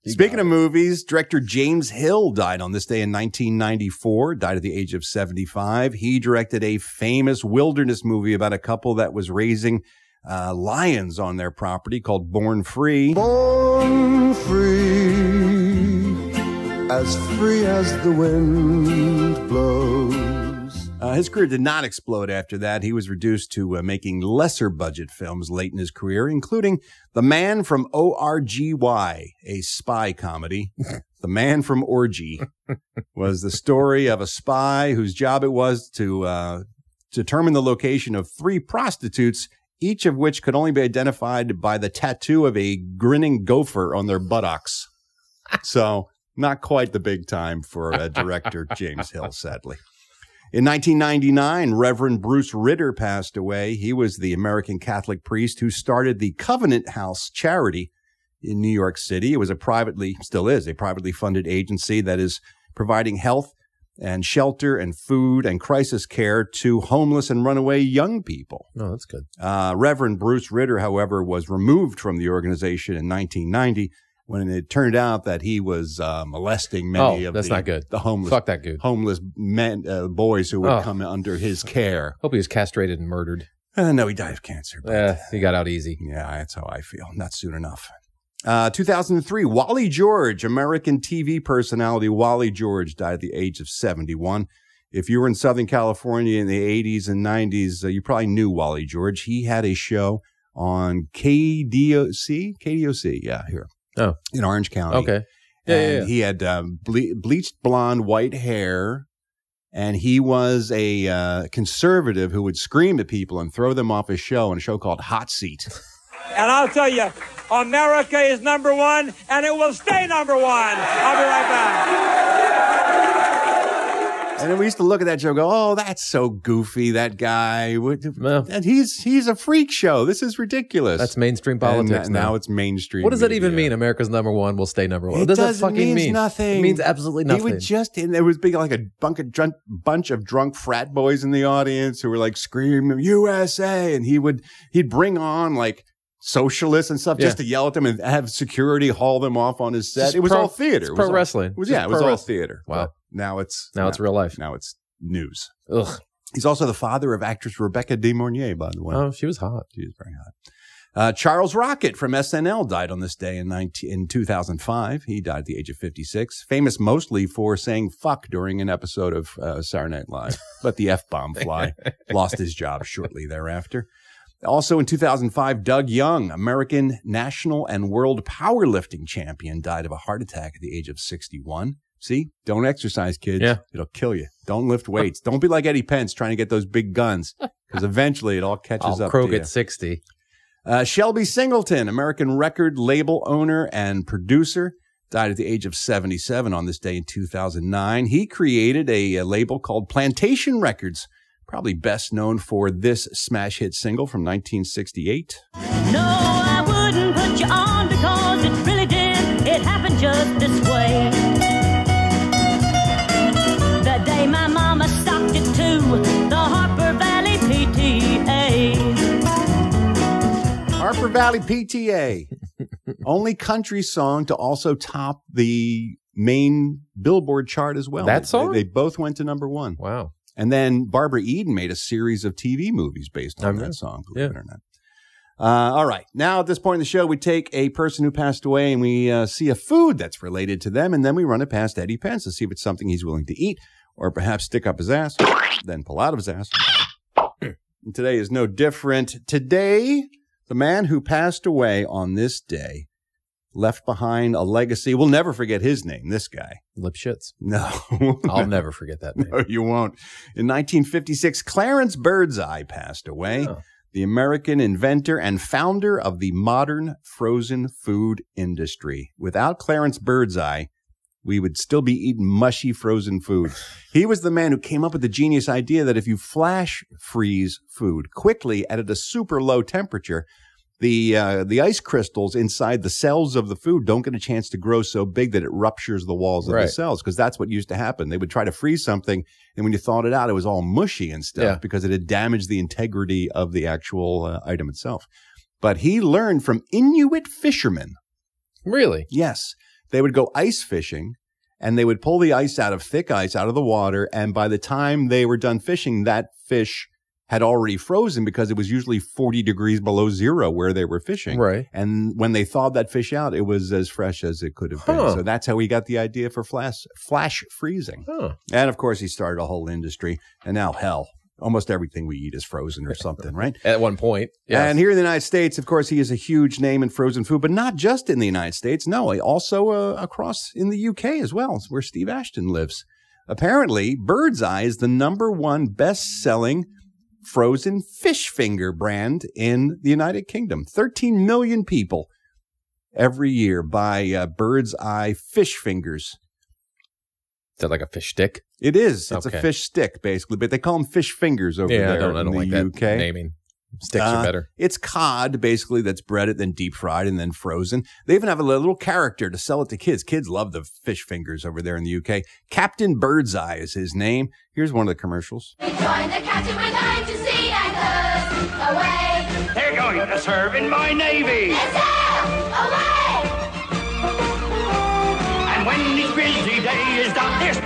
Speaking of movies, director James Hill died on this day in 1994, died at the age of 75. He directed a famous wilderness movie about a couple that was raising uh, lions on their property called Born Free. Born free, as free as the wind blows. Uh, his career did not explode after that. He was reduced to uh, making lesser budget films late in his career, including The Man from ORGY, a spy comedy. the Man from Orgy was the story of a spy whose job it was to uh, determine the location of three prostitutes, each of which could only be identified by the tattoo of a grinning gopher on their buttocks. So, not quite the big time for uh, director James Hill, sadly. In 1999, Reverend Bruce Ritter passed away. He was the American Catholic priest who started the Covenant House charity in New York City. It was a privately, still is, a privately funded agency that is providing health and shelter and food and crisis care to homeless and runaway young people. Oh, that's good. Uh, Reverend Bruce Ritter, however, was removed from the organization in 1990 when it turned out that he was uh, molesting many Oh, of that's the, not good. the homeless Fuck that dude. homeless men uh, boys who would Oh. come under his care. Hope he was castrated and murdered. Uh, no, he died of cancer. Yeah, he got out easy. Yeah, that's how I feel. Not soon enough. Uh, 2003, Wally George, American TV personality Wally George, died at the age of 71. If you were in Southern California in the 80s and 90s, uh, you probably knew Wally George. He had a show on KDOC, KDOC, yeah, here. Oh. In Orange County. Okay. Yeah, yeah, and yeah. he had um, ble- bleached blonde, white hair, and he was a uh, conservative who would scream at people and throw them off his show in a show called Hot Seat. And I'll tell you, America is number one, and it will stay number one. I'll be right back. And then we used to look at that show and go, oh, that's so goofy, that guy. And he's he's a freak show. This is ridiculous. That's mainstream And politics. now now. it's mainstream. What does that even mean? America's number one will stay number one. It What does that doesn't fucking means mean? nothing. It means absolutely nothing. He would just, and there was big like a bunk of drunk, bunch of drunk frat boys in the audience who were like screaming USA, and he would he'd bring on like socialists and stuff just to yell at them and have security haul them off on his set. Just it was pro- all theater. It was pro all- wrestling. It was, yeah, it was all wrestling. theater. Wow. But now it's Now it's real life. Now it's news. Ugh. He's also the father of actress Rebecca De Mornay, by the way. Oh, she was hot. She was very hot. Uh, Charles Rocket from SNL died on this day in, 19, in 2005. He died at the age of 56, famous mostly for saying fuck during an episode of uh, Saturday Night Live. but the F bomb fly. Lost his job shortly thereafter. Also in 2005, Doug Young, American national and world powerlifting champion, died of a heart attack at the age of 61. See, don't exercise, kids. Yeah. It'll kill you. Don't lift weights. don't be like Eddie Pence trying to get those big guns because eventually it all catches I'll up you. at 60. Uh, Shelby Singleton, American record label owner and producer, died at the age of 77 on this day in 2009. He created a, uh label called Plantation Records, probably best known for this smash hit single from 1968. No, I wouldn't put you on because it really did. It happened just this way. The day my mama stopped it to the Harper Valley PTA. Harper Valley PTA, only country song to also top the main Billboard chart as well. That They- They, both went to number one. Wow. And then Barbara Eden made a series of TV movies based on that song, believe it or not. Uh, all right. Now, at this point in the show, we take a person who passed away and we uh, see a food that's related to them, and then we run it past Eddie Pence to see if it's something he's willing to eat or perhaps stick up his ass, then pull out of his ass. And today is no different. Today, the man who passed away on this day left behind a legacy. We'll never forget his name, this guy. Lipschitz. No. I'll never forget that name. No, you won't. In 1956, Clarence Birdseye passed away. The American inventor and founder of the modern frozen food industry. Without Clarence Birdseye, we would still be eating mushy frozen food. He was the man who came up with the genius idea that if you flash freeze food quickly at a super low temperature, the uh, the ice crystals inside the cells of the food don't get a chance to grow so big that it ruptures the walls of the cells because that's what used to happen. They would try to freeze something, and when you thawed it out, it was all mushy and stuff Yeah. because it had damaged the integrity of the actual uh, item itself. But he learned from Inuit fishermen. Really? Yes. They would go ice fishing and they would pull the ice out of thick ice out of the water. And by the time they were done fishing, that fish had already frozen because it was usually 40 degrees below zero where they were fishing. Right. And when they thawed that fish out, it was as fresh as it could have been. So that's how he got the idea for flash, flash freezing. Huh. And of course, he started a whole industry. And now, hell, almost everything we eat is frozen or something, right? At one point. Yes. And here in the United States, of course, he is a huge name in frozen food, but not just in the United States. No, also uh, across in the UK as well, where Steve Ashton lives. Apparently, Bird's Eye is the number one best selling frozen fish finger brand in the United Kingdom. 13 million people every year buy uh, Bird's Eye fish fingers. Is that like a fish stick? It is. It's Okay. a fish stick, basically, but they call them fish fingers over yeah, there I don't, I in don't the like that UK. naming. Sticks Uh, are better. It's cod, basically, that's breaded, then deep fried, and then frozen. They even have a little character to sell it to kids. Kids love the fish fingers over there in the UK. Captain Birdseye is his name. Here's one of the commercials. Join the captain, we're to sea and away. They're going to serve in my navy. And when this busy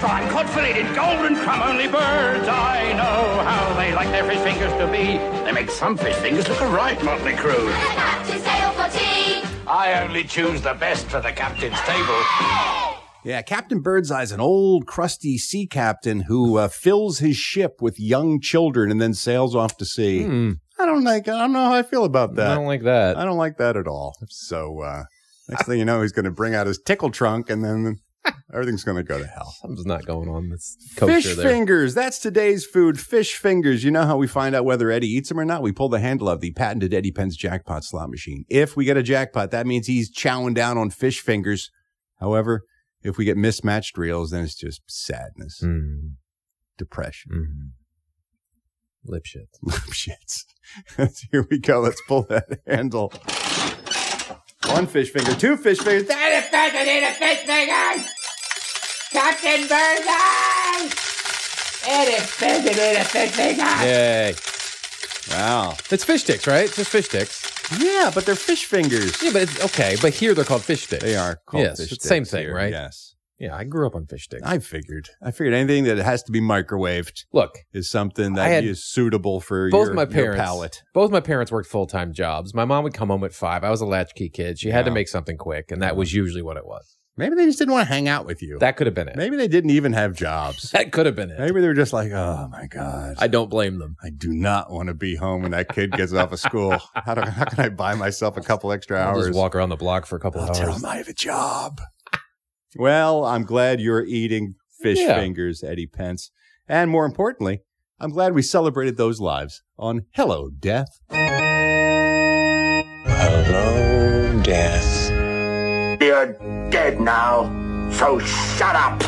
day is done, they're striped, cod filleted, golden crumb, only birds I know how they like their fish fingers to be. They make some fish fingers look a right motley crew. Captain sail for tea. I only choose the best for the captain's table. Yeah, Captain Birdseye is an old, crusty sea captain who uh, fills his ship with young children and then sails off to sea. I don't like. I don't know how I feel about that. Hmm. I don't like that. I don't like that at all. So uh, next thing you know, he's going to bring out his tickle trunk, and then everything's going to go to hell. Something's not going on. This Fish there. fingers. That's today's food. Fish fingers. You know how we find out whether Eddie eats them or not? We pull the handle of the patented Eddie Pence jackpot slot machine. If we get a jackpot, that means he's chowing down on fish fingers. However, if we get mismatched reels, then it's just sadness, Hmm. depression, lip shit. lip shits. Here we go. Let's pull that handle. One fish finger, two fish fingers. That is a fish finger. Captain Birdseye. It is better than a fish finger. Yay. Wow. It's fish sticks, right? It's just fish sticks. Yeah, but they're fish fingers. Yeah, but it's okay. But here they're called fish sticks. They are called yes, fish it's the same thing, here, right? yes. Yeah, I grew up on fish sticks. I figured. I figured anything that has to be microwaved Look, is something I that had is suitable for both your, my your parents, palate. both my parents worked full time jobs. My mom would come home at five. I was a latchkey kid. She had to make something quick, and that was usually what it was. Maybe they just didn't want to hang out with you. That could have been it. Maybe they didn't even have jobs. That could have been it. Maybe they were just like, oh my God. I don't blame them. I do not want to be home when that kid gets off of school. How, do, how can I buy myself a couple extra I'll hours? just walk around the block for a couple I'll of tell hours. him I have a job. Well, I'm glad you're eating fish Yeah. fingers, Eddie Pence. And more importantly, I'm glad we celebrated those lives on Hello, Death. Hello, death. You're dead now, so shut up.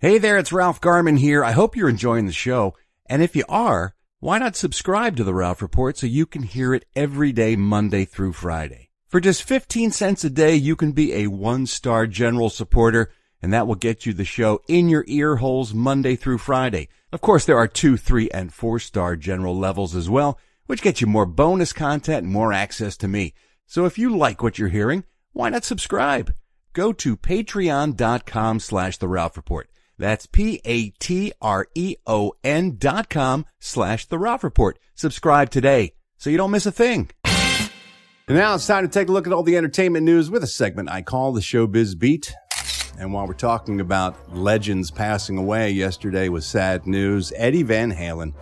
Hey there, it's Ralph Garman here. I hope you're enjoying the show. And if you are, why not subscribe to the Ralph Report so you can hear it every day, Monday through Friday? For just 15 cents a day, you can be a one-star general supporter, and that will get you the show in your ear holes Monday through Friday. Of course, there are two, three, and four-star general levels as well, which gets you more bonus content and more access to me. So if you like what you're hearing, why not subscribe? Go to patreon.com slash the Ralph Report. That's P-A-T-R-E-O-N dot com slash the Ralph Report. Subscribe today so you don't miss a thing. And now it's time to take a look at all the entertainment news with a segment I call the Showbiz Beat. And while we're talking about legends passing away, yesterday was sad news. Eddie Van Halen,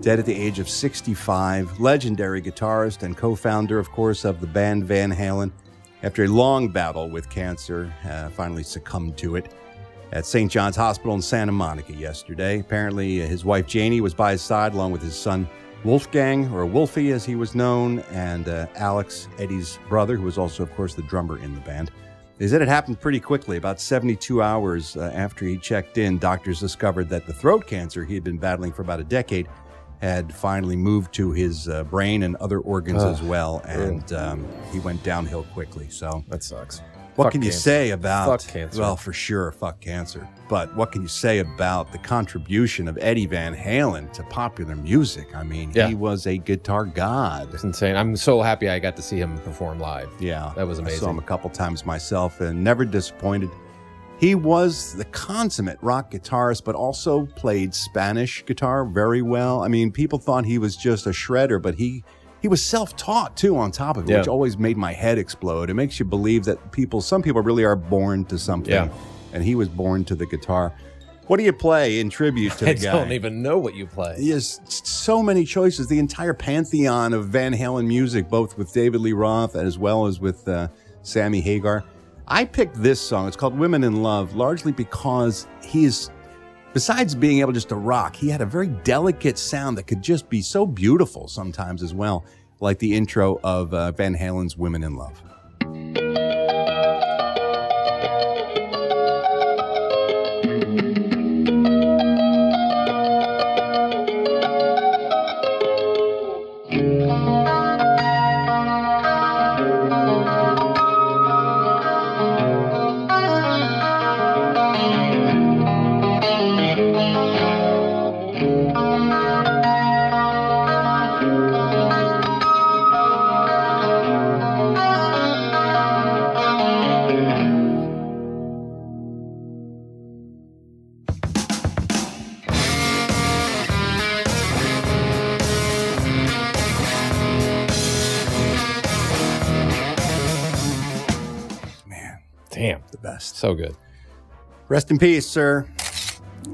dead at the age of 65, legendary guitarist and co founder, of course, of the band Van Halen. After a long battle with cancer, uh, finally succumbed to it at St. John's Hospital in Santa Monica yesterday. Apparently, uh, his wife Janie was by his side along with his son Wolfgang, or Wolfie as he was known, and uh, Alex, Eddie's brother, who was also, of course, the drummer in the band. They said it happened pretty quickly. About 72 hours uh, after he checked in, doctors discovered that the throat cancer he had been battling for about a decade had finally moved to his uh, brain and other organs as well, and um, he went downhill quickly. So That sucks. What Fuck can you say about Fuck cancer. Well, for sure, fuck cancer. But what can you say about the contribution of Eddie Van Halen to popular music? I mean, Yeah. he was a guitar god. It's insane. I'm so happy I got to see him perform live. Yeah, That was amazing. I saw him a couple times myself and never disappointed. He was the consummate rock guitarist, but also played Spanish guitar very well. I mean, people thought he was just a shredder, but he he was self-taught too. On top of it, Yeah. which always made my head explode. It makes you believe that people, some people, really are born to something. Yeah. and he was born to the guitar. What do you play in tribute to the I guy? don't even know what you play. He has so many choices. The entire pantheon of Van Halen music, both with David Lee Roth as well as with uh, Sammy Hagar. I picked this song. It's called Women in Love, largely because he is, besides being able just to rock, he had a very delicate sound that could just be so beautiful sometimes as well, like the intro of uh, Van Halen's Women in Love. Best. So good. Rest in peace, sir.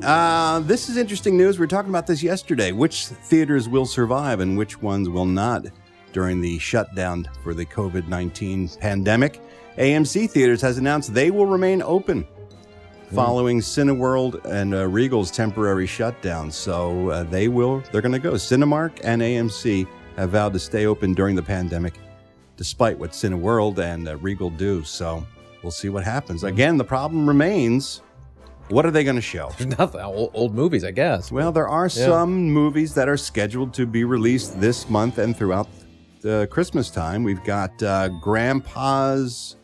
Uh, this is interesting news. We were talking about this yesterday. Which theaters will survive and which ones will not during the shutdown for the COVID 19 pandemic? AMC Theaters has announced they will remain open following Cineworld and uh, Regal's temporary shutdown. So uh, they will, they're going to go. Cinemark and AMC have vowed to stay open during the pandemic, despite what Cineworld and uh, Regal do. So we'll see what happens. Again, the problem remains what are they going to show? Nothing. Old, old movies, I guess. Well, there are Yeah. some movies that are scheduled to be released this month and throughout the Christmas time. We've got uh, Grandpa's,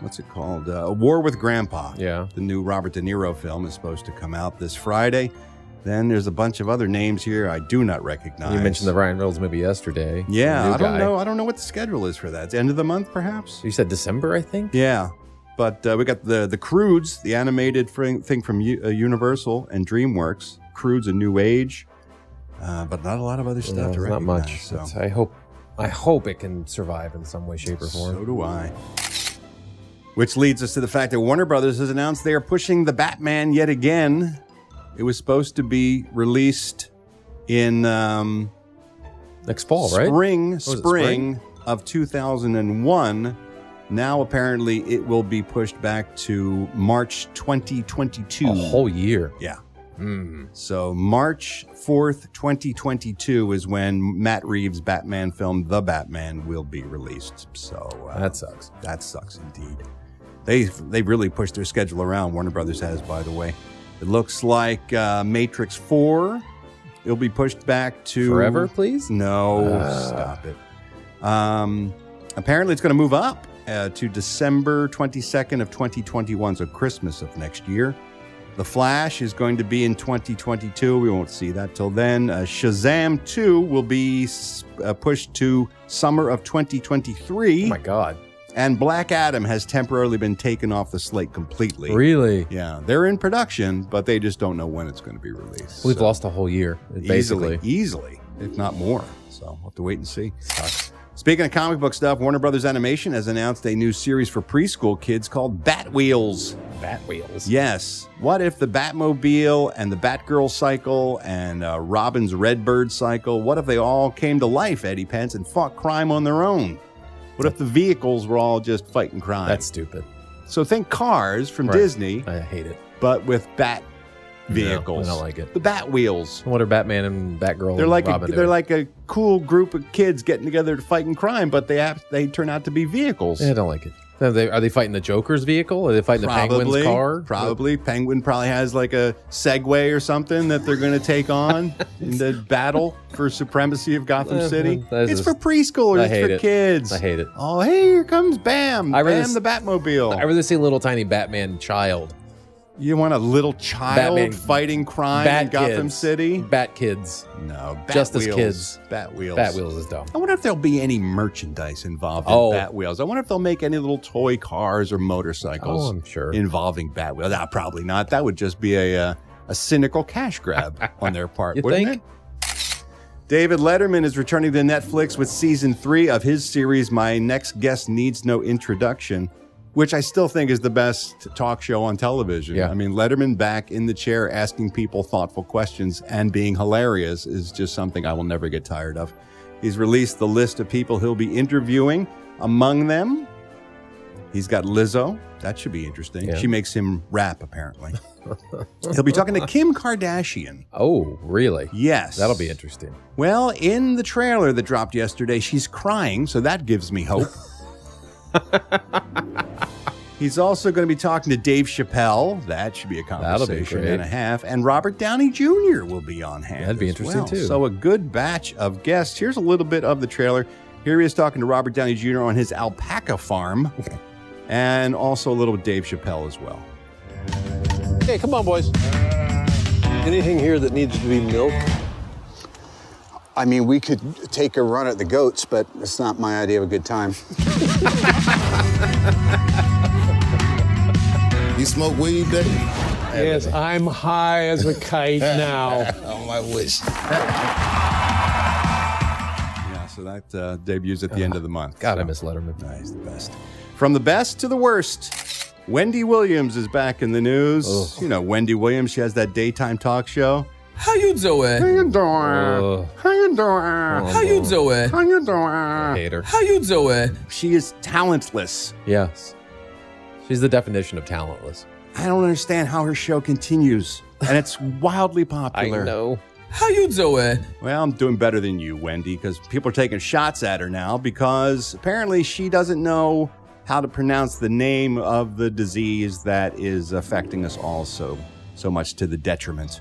what's it called? Uh, War with Grandpa. Yeah. The new Robert De Niro film is supposed to come out this Friday. Then there's a bunch of other names here I do not recognize. You mentioned the Ryan Reynolds movie yesterday. Yeah, I don't guy. know. I don't know what the schedule is for that. It's end of the month, perhaps. You said December, I think. Yeah, but uh, we got the the Croods, the animated thing from U- uh, Universal and DreamWorks. Croods: A New Age, uh, but not a lot of other stuff No, to not much. So. I hope. I hope it can survive in some way, shape, or form. So do I. Which leads us to the fact that Warner Brothers has announced they are pushing the Batman yet again. It was supposed to be released in um, next fall, right? Spring, spring of 2001. Now apparently it will be pushed back to March 2022. A whole year. Yeah. Mm. So March 4th, 2022 is when Matt Reeves' Batman film The Batman will be released. So uh, That sucks. That sucks indeed. They they've really pushed their schedule around. Warner Brothers has, by the way. It looks like uh, Matrix 4 It'll be pushed back to Forever, please? No, Ah. stop it. Um, apparently, it's going to move up uh, to December 22nd of 2021, so Christmas of next year. The Flash is going to be in 2022. We won't see that till then. Uh, Shazam 2 will be uh, pushed to summer of 2023. Oh my God. And Black Adam has temporarily been taken off the slate completely. Really? Yeah. They're in production, but they just don't know when it's going to be released. We've lost a whole year, basically. Easily, easily, if not more. So we'll have to wait and see. Speaking of comic book stuff, Warner Brothers Animation has announced a new series for preschool kids called Bat Wheels. Bat Wheels. Yes. What if the Batmobile and the Batgirl cycle and uh, Robin's Redbird cycle, what if they all came to life, Eddie Pence, and fought crime on their own? What if the vehicles were all just fighting crime? That's stupid. So think Cars from Right. Disney, I hate it. but with Bat vehicles. I don't like it. The Bat Wheels. What are Batman and Batgirl? They're like a, they're doing? like a cool group of kids getting together to fight in crime, but they have, they turn out to be vehicles. Yeah, I don't like it. Are they, are they fighting the Joker's vehicle? Are they fighting the Penguin's car? Probably. Penguin probably has like a Segway or something that they're going to take on in the battle for supremacy of Gotham Uh, City. It's a- for preschoolers. I It's hate for it. kids. I hate it. Oh, hey, here comes Bam. I Bam s- the Batmobile. I rather see a little tiny Batman child. You want a little child Batman- fighting crime Bat in Gotham kids. City? Bat kids. No, Bat Justice Batwheels. kids. Bat wheels is dumb. I wonder if there'll be any merchandise involved in Oh. Batwheels. I wonder if they'll make any little toy cars or motorcycles Oh, I'm sure. involving Batwheels. Ah, probably not. That would just be a uh, a cynical cash grab on their part, You wouldn't think? it? David Letterman is returning to Netflix with season three of his series, My Next Guest Needs No Introduction, which I still think is the best talk show on television. Yeah. I mean, Letterman back in the chair asking people thoughtful questions and being hilarious is just something I will never get tired of. He's released the list of people he'll be interviewing. Among them, he's got Lizzo. That should be interesting. Yeah. She makes him rap, apparently. he'll be talking to Kim Kardashian. Oh, really? Yes. That'll be interesting. Well, in the trailer that dropped yesterday, she's crying, so that gives me hope. He's also going to be talking to Dave Chappelle. That should be a That'll be conversation and a half. And Robert Downey Jr. will be on hand. That'd be as interesting, well. too. So a good batch of guests. Here's a little bit of the trailer. Here he is talking to Robert Downey Jr. on his alpaca farm, and also a little Dave Chappelle as well. Hey, come on, boys. Anything here that needs to be milked? I mean, we could take a run at the goats, but it's not my idea of a good time. You smoke weed, Dave? Yes, I'm high as a kite now. oh, my wish. Yeah, so that uh, debuts at the end of the month. God, I So- miss Letterman. Nice, the best. From the best to the worst, Wendy Williams is back in the news. You know, Wendy Williams, she has that daytime talk show. How you doing? How you doing? Ugh. How you doing? How you doing? How you doing? Hate her. How you doing? She is talentless. Yes. She's the definition of talentless. I don't understand how her show continues, and it's wildly popular. I popular. know. How you doing? Well, I'm doing better than you, Wendy, because people are taking shots at her now because apparently she doesn't know how to pronounce the name of the disease that is affecting us all so so much to the detriment.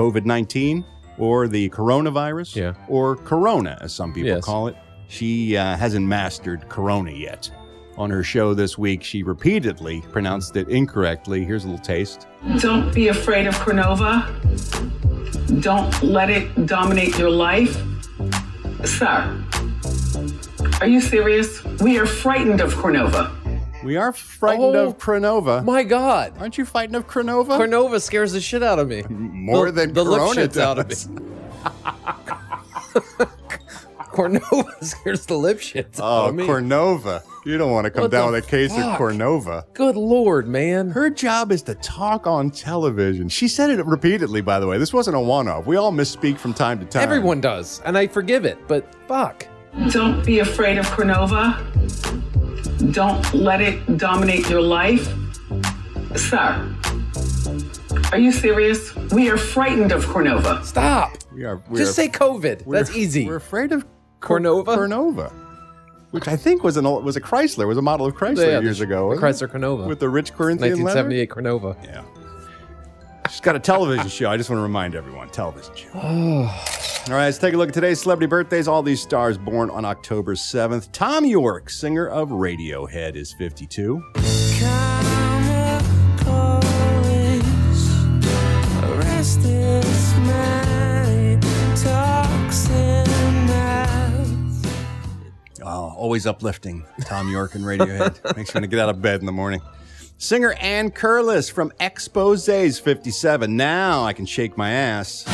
COVID 19 or the coronavirus Yeah. or corona, as some people Yes. call it. She uh, hasn't mastered corona yet. On her show this week, she repeatedly pronounced it incorrectly. Here's a little taste. Don't be afraid of Cronova. Don't let it dominate your life. Sir, are you serious? We are frightened of Cronova. We are frightened Oh, of Cronova. My God. Aren't you frightened of Cronova? Cornova scares the shit out of me. More The- than the lip Corona shits out of me. does. Cornova scares the lip shits out Oh, of me. Oh, Cornova. You don't want to come What down the with a case fuck? of Cornova. Good lord, man. Her job is to talk on television. She said it repeatedly, by the way. This wasn't a one off. We all misspeak from time to time. Everyone does, and I forgive it, but fuck. Don't be afraid of Cronova. Don't let it dominate your life. Sir, are you serious? We are frightened of Cornova. Stop. We are, we Just are- say COVID. That's easy. We're afraid of Cornova? Cornova, which I think was an old, was a Chrysler, was a model of Chrysler Yeah, the- years ago. the? Chrysler Cornova. With the rich Corinthian leather. 1978 Cornova. Yeah. She's got a television show. I just want to remind everyone television show. Oh. All right, let's take a look at today's celebrity birthdays. All these stars born on October 7th. Thom Yorke, singer of Radiohead, is 52. Oh, always uplifting. Thom Yorke and Radiohead. Makes me want to get out of bed in the morning. Singer Ann Curless from Expose's 57. Now I can shake my ass.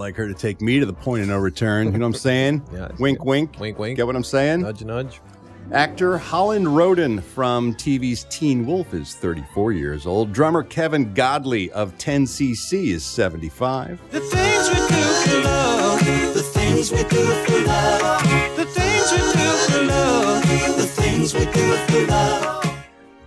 Like her to take me to the point of no return. You know what I'm saying? Yeah. Wink, wink. Wink, wink. Get what I'm saying? Nudge, nudge. Actor Holland Roden from TV's Teen Wolf is 34 years old. Drummer Kevin Godley of 10cc is 75. The things we do for love, the things we do for love, the things we do for love, the things things we do for love.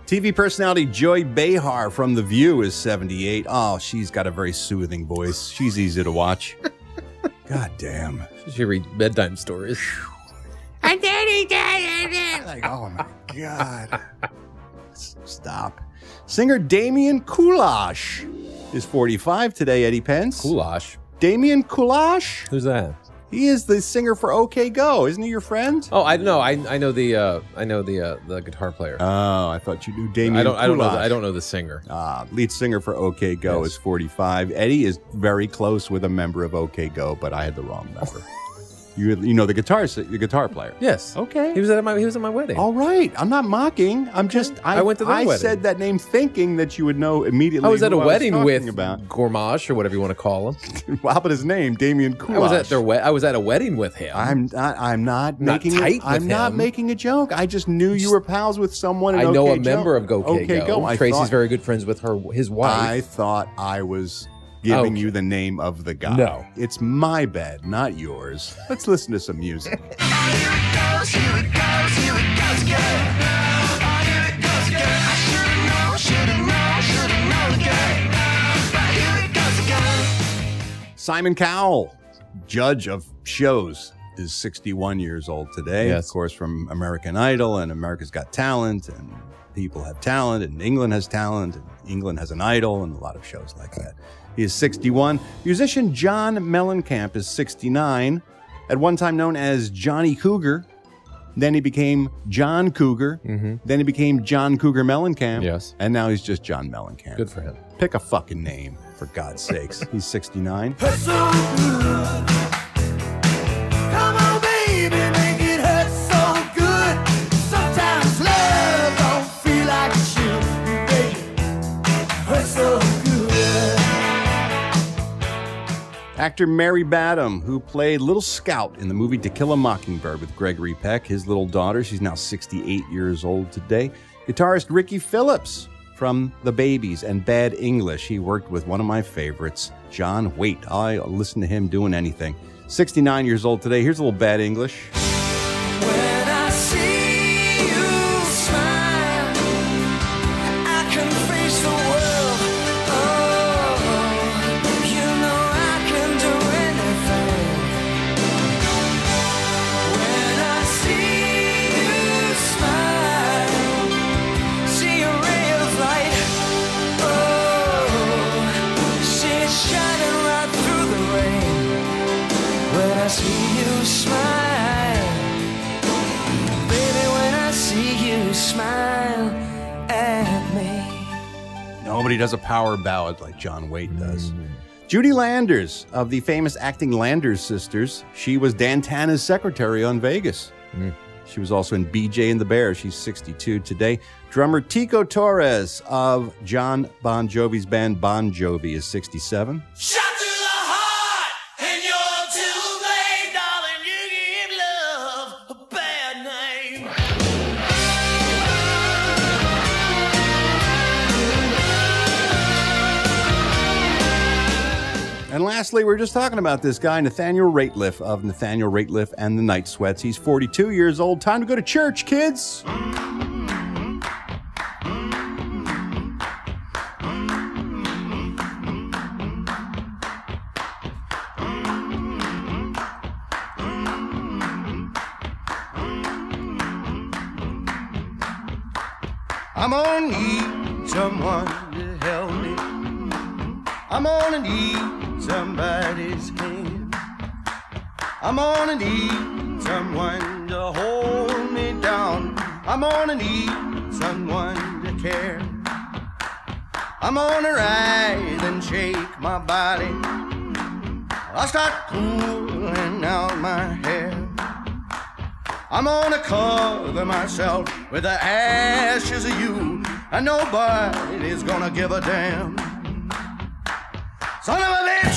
TV personality Joy Behar from The View is 78. Oh, she's got a very soothing voice. She's easy to watch. God damn. She read bedtime stories. And daddy, daddy, Like, oh my God. Stop. Singer Damian Kulash is 45 today, Eddie Pence. Kulash? Damian Kulash? Who's that? He is the singer for OK Go. Isn't he your friend? Oh, I know. I I know the uh, I know the uh, the guitar player. Oh, I thought you knew Damian. I don't. I don't know. The, I don't know the singer. Ah, lead singer for OK Go Yes. is 45. Eddie is very close with a member of OK Go, but I had the wrong member. you you know the guitar the guitar player. Yes. Okay. He was at my he was at my wedding. All right. I'm not mocking. I'm just I, I went to their I wedding. said that name thinking that you would know immediately. I was at a wedding with about. Gormash or whatever you want to call him. Well, how about his name, Damian? I was at their we- I was at a wedding with him. I'm not. I'm not, Not making. tight a, I'm with not making a joke. I just knew you were pals with someone. I know OK a member of Go OK Go. Tracy's thought- very good friends with her his wife. I thought I was giving Okay. you the name of the guy. No. it's my bed, not yours. Let's listen to some music. Simon Cowell, judge of shows, is 61 years old today. Yes. Of course, from American Idol and America's Got Talent, and People Have Talent, and England has talent, and England has an idol, and a lot of shows like that. He is 61. Musician John Mellencamp is 69, at one time known as Johnny Cougar. Then he became John Cougar. Then he became John Cougar Mellencamp. Mm-hmm. Yes. And now he's just John Mellencamp. Good for him. Pick a fucking name, for God's sakes. He's 69. Actor Mary Badham, who played Little Scout in the movie To Kill a Mockingbird with Gregory Peck, his little daughter. She's now 68 years old today. Guitarist Ricky Phillips from The Babys and Bad English. He worked with one of my favorites, John Waite. I listen to him doing anything. 69 years old today. Here's a little Bad English. Does a power ballad like John Waite does. Mm. Judy Landers of the famous acting Landers sisters. She was Dan Tana's secretary on Vegas. Mm. She was also in BJ and the Bear. She's 62 today. Drummer Tico Torres of John Bon Jovi's band Bon Jovi is 67. Shot And lastly, we are just talking about this guy, Nathaniel Rateliff of Nathaniel Rateliff and the Night Sweats. He's 42 years old. Time to go to church, kids. I'm gonna need someone to help me. I'm gonna need somebody's hand. I'm gonna need someone to hold me down. I'm gonna need someone to care. I'm gonna rise and shake my body. I'll start pulling out my hair. I'm gonna cover myself with the ashes of you, and nobody's gonna give a damn. Son of a bitch,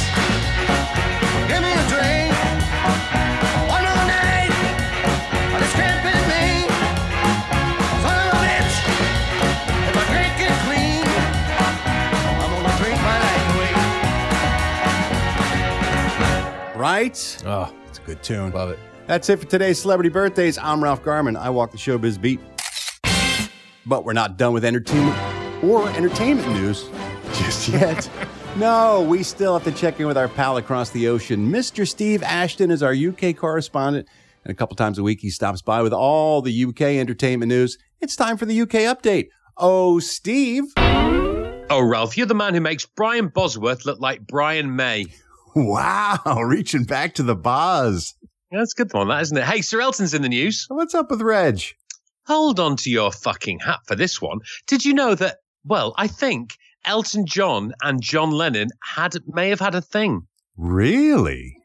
Right? Oh, it's a good tune. Love it. That's it for today's celebrity birthdays. I'm Ralph Garman. I walk the showbiz beat. But we're not done with entertainment or entertainment news just yet. no, we still have to check in with our pal across the ocean. Mr. Steve Ashton is our UK correspondent, and a couple times a week he stops by with all the UK entertainment news. It's time for the UK update. Oh, Steve. Oh, Ralph, you're the man who makes Brian Bosworth look like Brian May. Wow, reaching back to the bars. Yeah, that's a good one, that isn't it? Hey, Sir Elton's in the news. What's up with Reg? Hold on to your fucking hat for this one. Did you know that? Well, I think Elton John and John Lennon had may have had a thing. Really?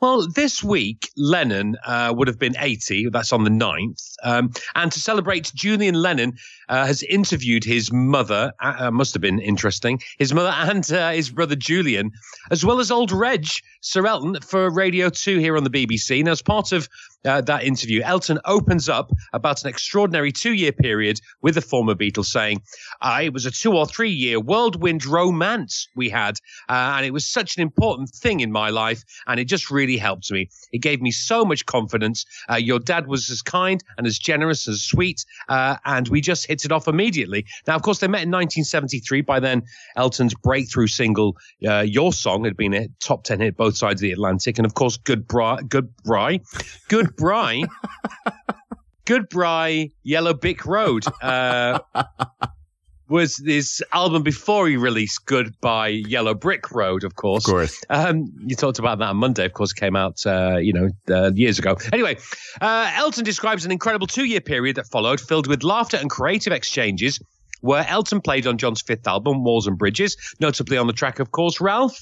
Well, this week, Lennon uh, would have been 80. That's on the 9th. Um, and to celebrate, Julian Lennon uh, has interviewed his mother. Uh, uh, must have been interesting. His mother and uh, his brother Julian, as well as old Reg, Sir Elton, for Radio 2 here on the BBC. Now, as part of uh, that interview, Elton opens up about an extraordinary two year period with the former Beatles, saying, It was a two or three year whirlwind romance we had. Uh, and it was such an important thing in my life. And it just really helped me. It gave me so much confidence. Your dad was as kind and as generous and sweet. And we just hit it off immediately. Now, of course, they met in 1973. By then, Elton's breakthrough single, uh, Your Song, had been a top 10 hit both sides of the Atlantic. And of course, Good Bri, Good Bri, Good Bri, Good Bri, Yellow Brick Road. Uh, was his album before he released Goodbye Yellow Brick Road, of course. Of course. Um, you talked about that on Monday, of course, it came out, uh, you know, uh, years ago. Anyway, uh, Elton describes an incredible two year period that followed, filled with laughter and creative exchanges, where Elton played on John's fifth album, Walls and Bridges, notably on the track, of course, Ralph.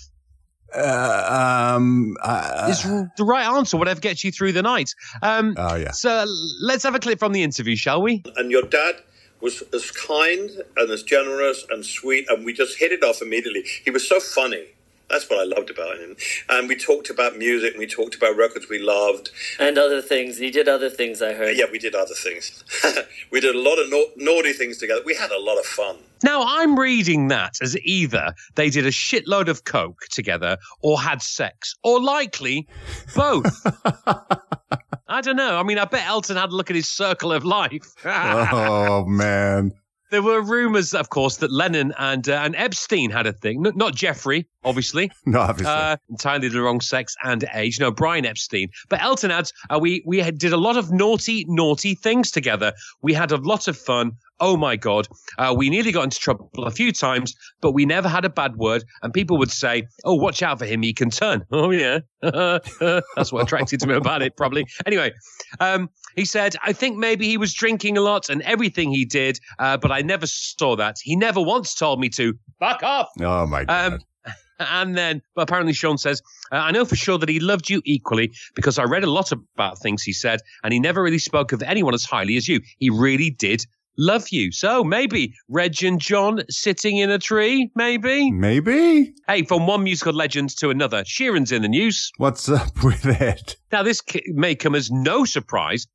Uh, um, uh, is the right answer, whatever gets you through the night. Um, oh, yeah. So let's have a clip from the interview, shall we? and your dad was as kind and as generous and sweet, and we just hit it off immediately. He was so funny. That's what I loved about him. And we talked about music, and we talked about records we loved. And other things. He did other things, I heard. Yeah, we did other things. we did a lot of na- naughty things together. We had a lot of fun. Now, I'm reading that as either they did a shitload of coke together or had sex, or likely both. I don't know. I mean, I bet Elton had a look at his circle of life. oh, man. There were rumors, of course, that Lennon and uh, and Epstein had a thing. N- not Jeffrey, obviously. No, obviously. Uh, entirely the wrong sex and age. No, Brian Epstein. But Elton adds, uh, we we had, did a lot of naughty, naughty things together. We had a lot of fun. Oh my God. Uh, we nearly got into trouble a few times, but we never had a bad word. And people would say, oh, watch out for him. He can turn. Oh, yeah. That's what attracted to me about it, probably. Anyway, um, he said, I think maybe he was drinking a lot and everything he did, uh, but I never saw that. He never once told me to fuck off. Oh, my God. Um, and then, but apparently, Sean says, uh, I know for sure that he loved you equally because I read a lot about things he said, and he never really spoke of anyone as highly as you. He really did love you. So maybe Reg and John sitting in a tree, maybe? Maybe. Hey, from one musical legend to another, Sheeran's in the news. What's up with it? Now, this may come as no surprise.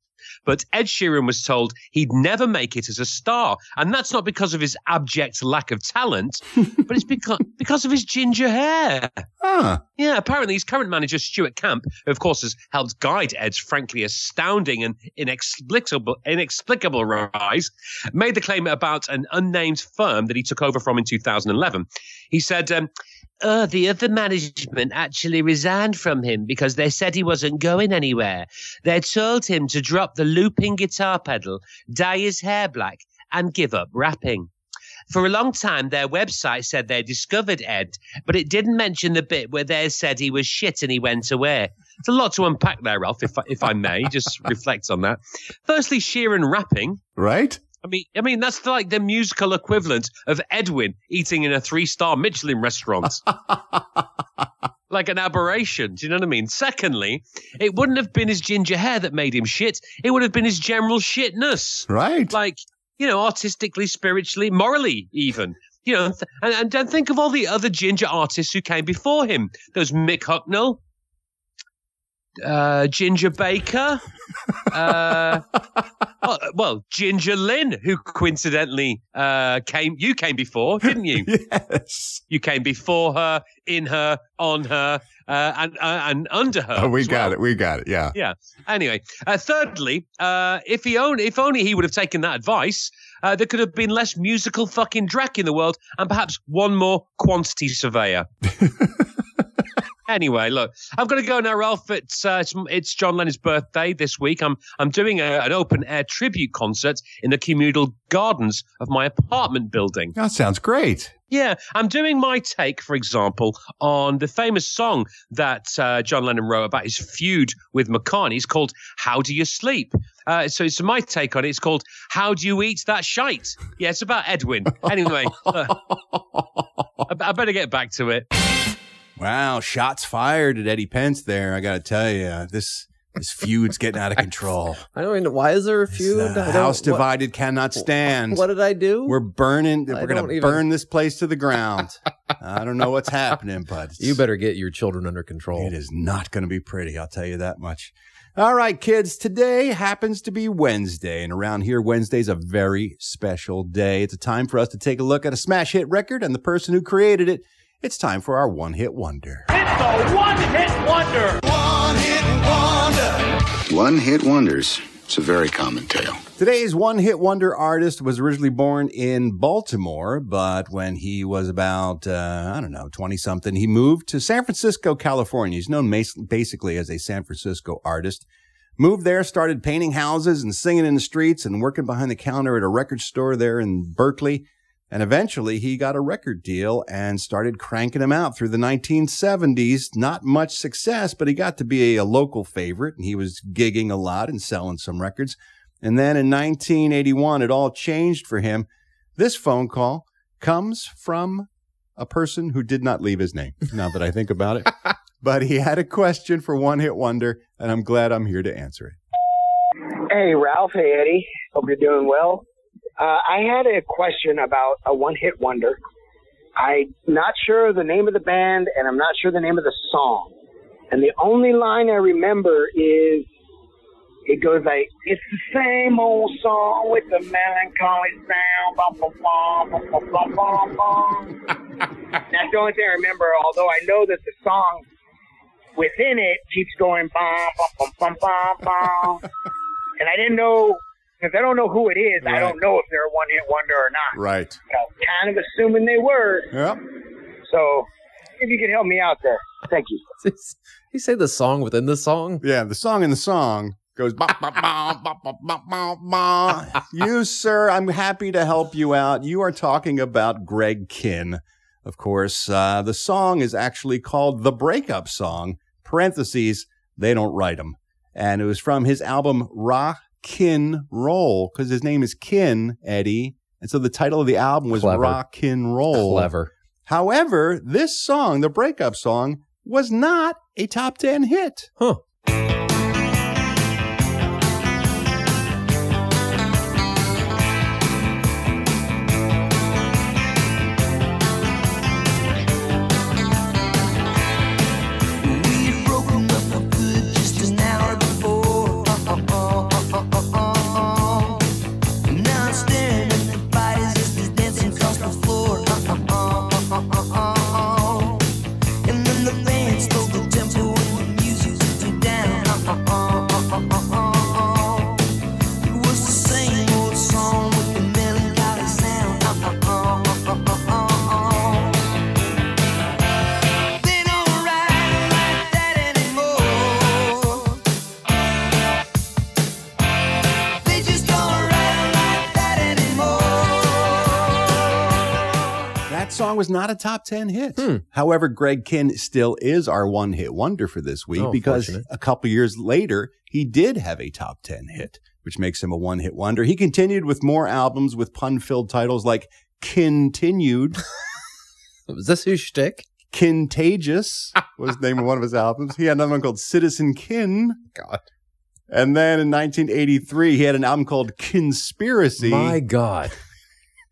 But Ed Sheeran was told he'd never make it as a star. And that's not because of his abject lack of talent, but it's because, because of his ginger hair. Huh. Yeah, apparently his current manager, Stuart Camp, who of course has helped guide Ed's frankly astounding and inexplicable, inexplicable rise, made the claim about an unnamed firm that he took over from in 2011. He said, um, uh, the other management actually resigned from him because they said he wasn't going anywhere. They told him to drop the looping guitar pedal, dye his hair black, and give up rapping. For a long time, their website said they discovered Ed, but it didn't mention the bit where they said he was shit and he went away. It's a lot to unpack there, Ralph, if I, if I may, just reflect on that. Firstly, Sheeran rapping. Right? I mean, I mean that's like the musical equivalent of Edwin eating in a three-star Michelin restaurant. like an aberration. Do you know what I mean? Secondly, it wouldn't have been his ginger hair that made him shit. It would have been his general shitness. Right. Like, you know, artistically, spiritually, morally, even. You know, th- and, and think of all the other ginger artists who came before him. There's Mick Hucknall, uh, Ginger Baker, uh, well, well, Ginger Lynn, who coincidentally uh, came, you came before, didn't you? yes. You came before her, in her, on her, uh, and uh, and under her. Oh, we got well. it. We got it. Yeah. Yeah. Anyway, uh, thirdly, uh, if he only if only he would have taken that advice, uh, there could have been less musical fucking Drac in the world, and perhaps one more quantity surveyor. Anyway, look, I'm going to go now, Ralph. It's, uh, it's it's John Lennon's birthday this week. I'm I'm doing a, an open air tribute concert in the communal gardens of my apartment building. That sounds great. Yeah, I'm doing my take, for example, on the famous song that uh, John Lennon wrote about his feud with McCartney. It's called "How Do You Sleep." Uh, so it's my take on it. It's called "How Do You Eat That Shite." Yeah, it's about Edwin. Anyway, I, I better get back to it. Wow, shots fired at Eddie Pence there. I got to tell you, this this feud's getting out of control. I don't even. Know. Why is there a feud? Uh, don't- house what- divided cannot stand. What did I do? We're burning. I We're gonna even- burn this place to the ground. I don't know what's happening, but You better get your children under control. it is not going to be pretty. I'll tell you that much. All right, kids. Today happens to be Wednesday, and around here, Wednesday's a very special day. It's a time for us to take a look at a smash hit record and the person who created it. It's time for our one hit wonder. It's a one-hit wonder. One-hit wonder. One hit wonders. It's a very common tale. Today's one hit wonder artist was originally born in Baltimore, but when he was about, uh, I don't know, 20 something, he moved to San Francisco, California. He's known mas- basically as a San Francisco artist. Moved there, started painting houses and singing in the streets and working behind the counter at a record store there in Berkeley. And eventually he got a record deal and started cranking them out through the 1970s. Not much success, but he got to be a, a local favorite and he was gigging a lot and selling some records. And then in 1981, it all changed for him. This phone call comes from a person who did not leave his name, now that I think about it. but he had a question for One Hit Wonder, and I'm glad I'm here to answer it. Hey, Ralph. Hey, Eddie. Hope you're doing well. Uh, I had a question about a one hit wonder. I'm not sure the name of the band, and I'm not sure the name of the song. And the only line I remember is it goes like, It's the same old song with the melancholy sound. Bum, bum, bum, bum, bum, bum, bum, bum. That's the only thing I remember, although I know that the song within it keeps going bum, bum, bum, bum, bum, bum. and I didn't know, because I don't know who it is, right. I don't know if they're a one hit wonder or not. Right. kind of assuming they were. Yeah. So if you could help me out there, thank you. You say the song within the song? Yeah, the song in the song goes bah, bah, bah, bah, bah, bah, bah, bah. you sir i'm happy to help you out you are talking about greg kihn of course uh, the song is actually called the breakup song parentheses they don't write them and it was from his album ra Kihn Roll, because his name is Kihn, Eddie. And so the title of the album was Clever. Rock Kihn Roll. Clever. However, this song, the breakup song, was not a top 10 hit. Huh. Song was not a top 10 hit. Hmm. However, Greg Kihn still is our one hit wonder for this week Oh, because a couple years later, he did have a top 10 hit, which makes him a one hit wonder. He continued with more albums with pun filled titles like Kihntinued. Was this his shtick? Kihntagious was the name of one of his albums. He had another one called Citizen Kihn. God. And then in 1983, he had an album called Kihnspiracy. My God.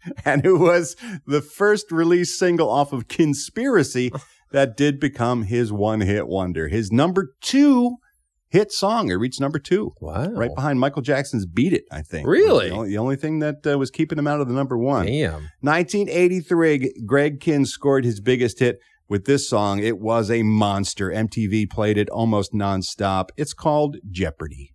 and it was the first release single off of Kihnspiracy that did become his one hit wonder. His number two hit song. It reached number two. Wow. Right behind Michael Jackson's Beat It, I think. Really? The only, the only thing that uh, was keeping him out of the number one. Damn. 1983, Greg Kihn scored his biggest hit with this song. It was a monster. MTV played it almost nonstop. It's called Jeopardy.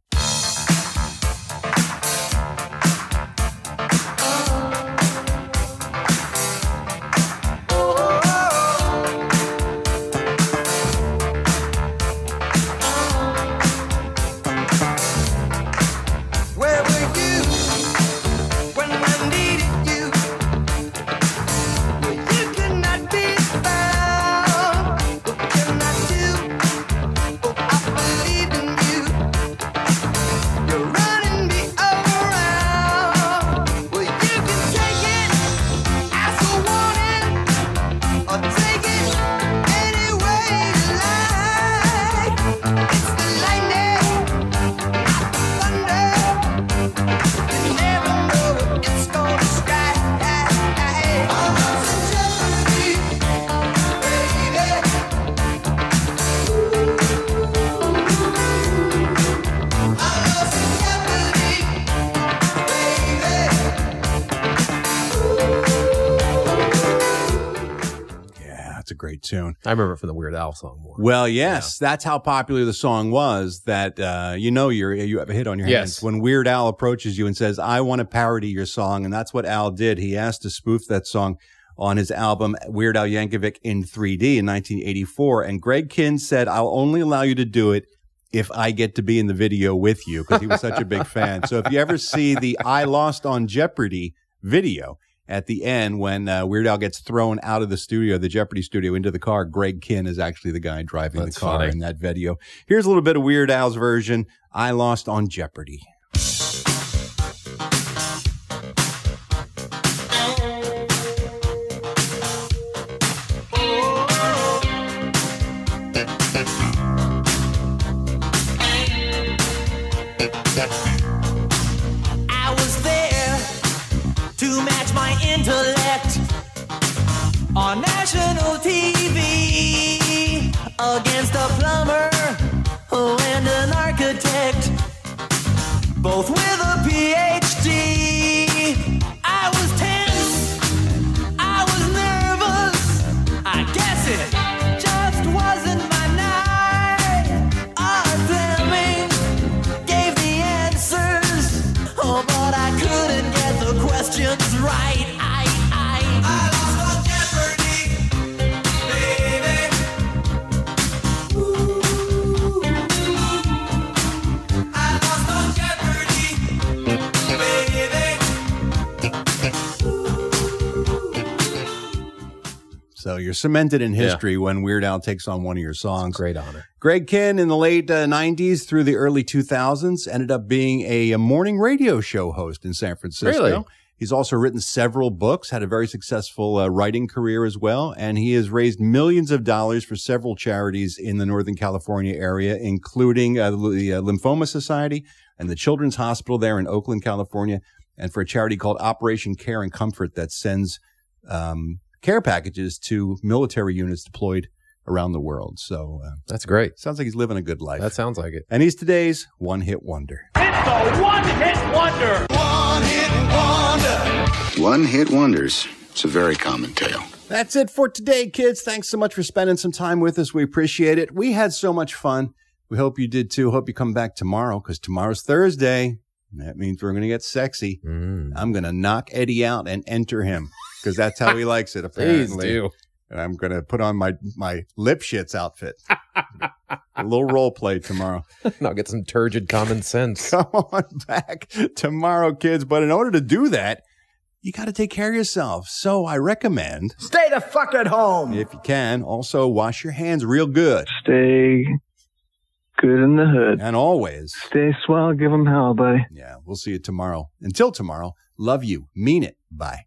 I remember it from the Weird Al song more. Well, yes, that's how popular the song was. That uh, you know you're you have a hit on your Yes. hands when Weird Al approaches you and says, "I want to parody your song," and that's what Al did. He asked to spoof that song on his album Weird Al Yankovic in 3D in 1984, and Greg Kihn said, "I'll only allow you to do it." If I get to be in the video with you, because he was such a big fan. So if you ever see the I Lost on Jeopardy video, at the end when uh, Weird Al gets thrown out of the studio, the Jeopardy studio, into the car. Greg Kihn is actually the guy driving That's the car funny. in that video. Here's a little bit of Weird Al's version. I lost on Jeopardy. intellect on national TV against a plumber and an architect, both with a PhD. So you're cemented in Yeah. history when Weird Al takes on one of your songs. Great honor. Greg Kihn in the late uh, 90s through the early 2000s ended up being a, a morning radio show host in San Francisco. Really? He's also written several books, had a very successful uh, writing career as well, and he has raised millions of dollars for several charities in the Northern California area, including uh, the uh, Lymphoma Society and the Children's Hospital there in Oakland, California, and for a charity called Operation Care and Comfort that sends um, care packages to military units deployed around the world. So uh, That's great. sounds like he's living a good life. That sounds like it. and he's today's one hit wonder. It's a one-hit wonder. One-hit wonder. One hit wonders. It's a very common tale. That's it for today, kids. Thanks so much for spending some time with us. We appreciate it. We had so much fun. We hope you did too. Hope you come back tomorrow because tomorrow's Thursday. That means we're going to get sexy. Mm. I'm going to knock Eddie out and enter him because that's how he likes it, apparently. Please do. And I'm going to put on my, my lip shits outfit. a little role play tomorrow. I'll get some turgid common sense. Come on back tomorrow, kids. But in order to do that, you got to take care of yourself. So I recommend, Stay the fuck at home. if you can, also wash your hands real good. Stay good in the hood. And always, Stay swell. Give them hell, buddy. yeah, we'll see you tomorrow. Until tomorrow, love you. Mean it. Bye.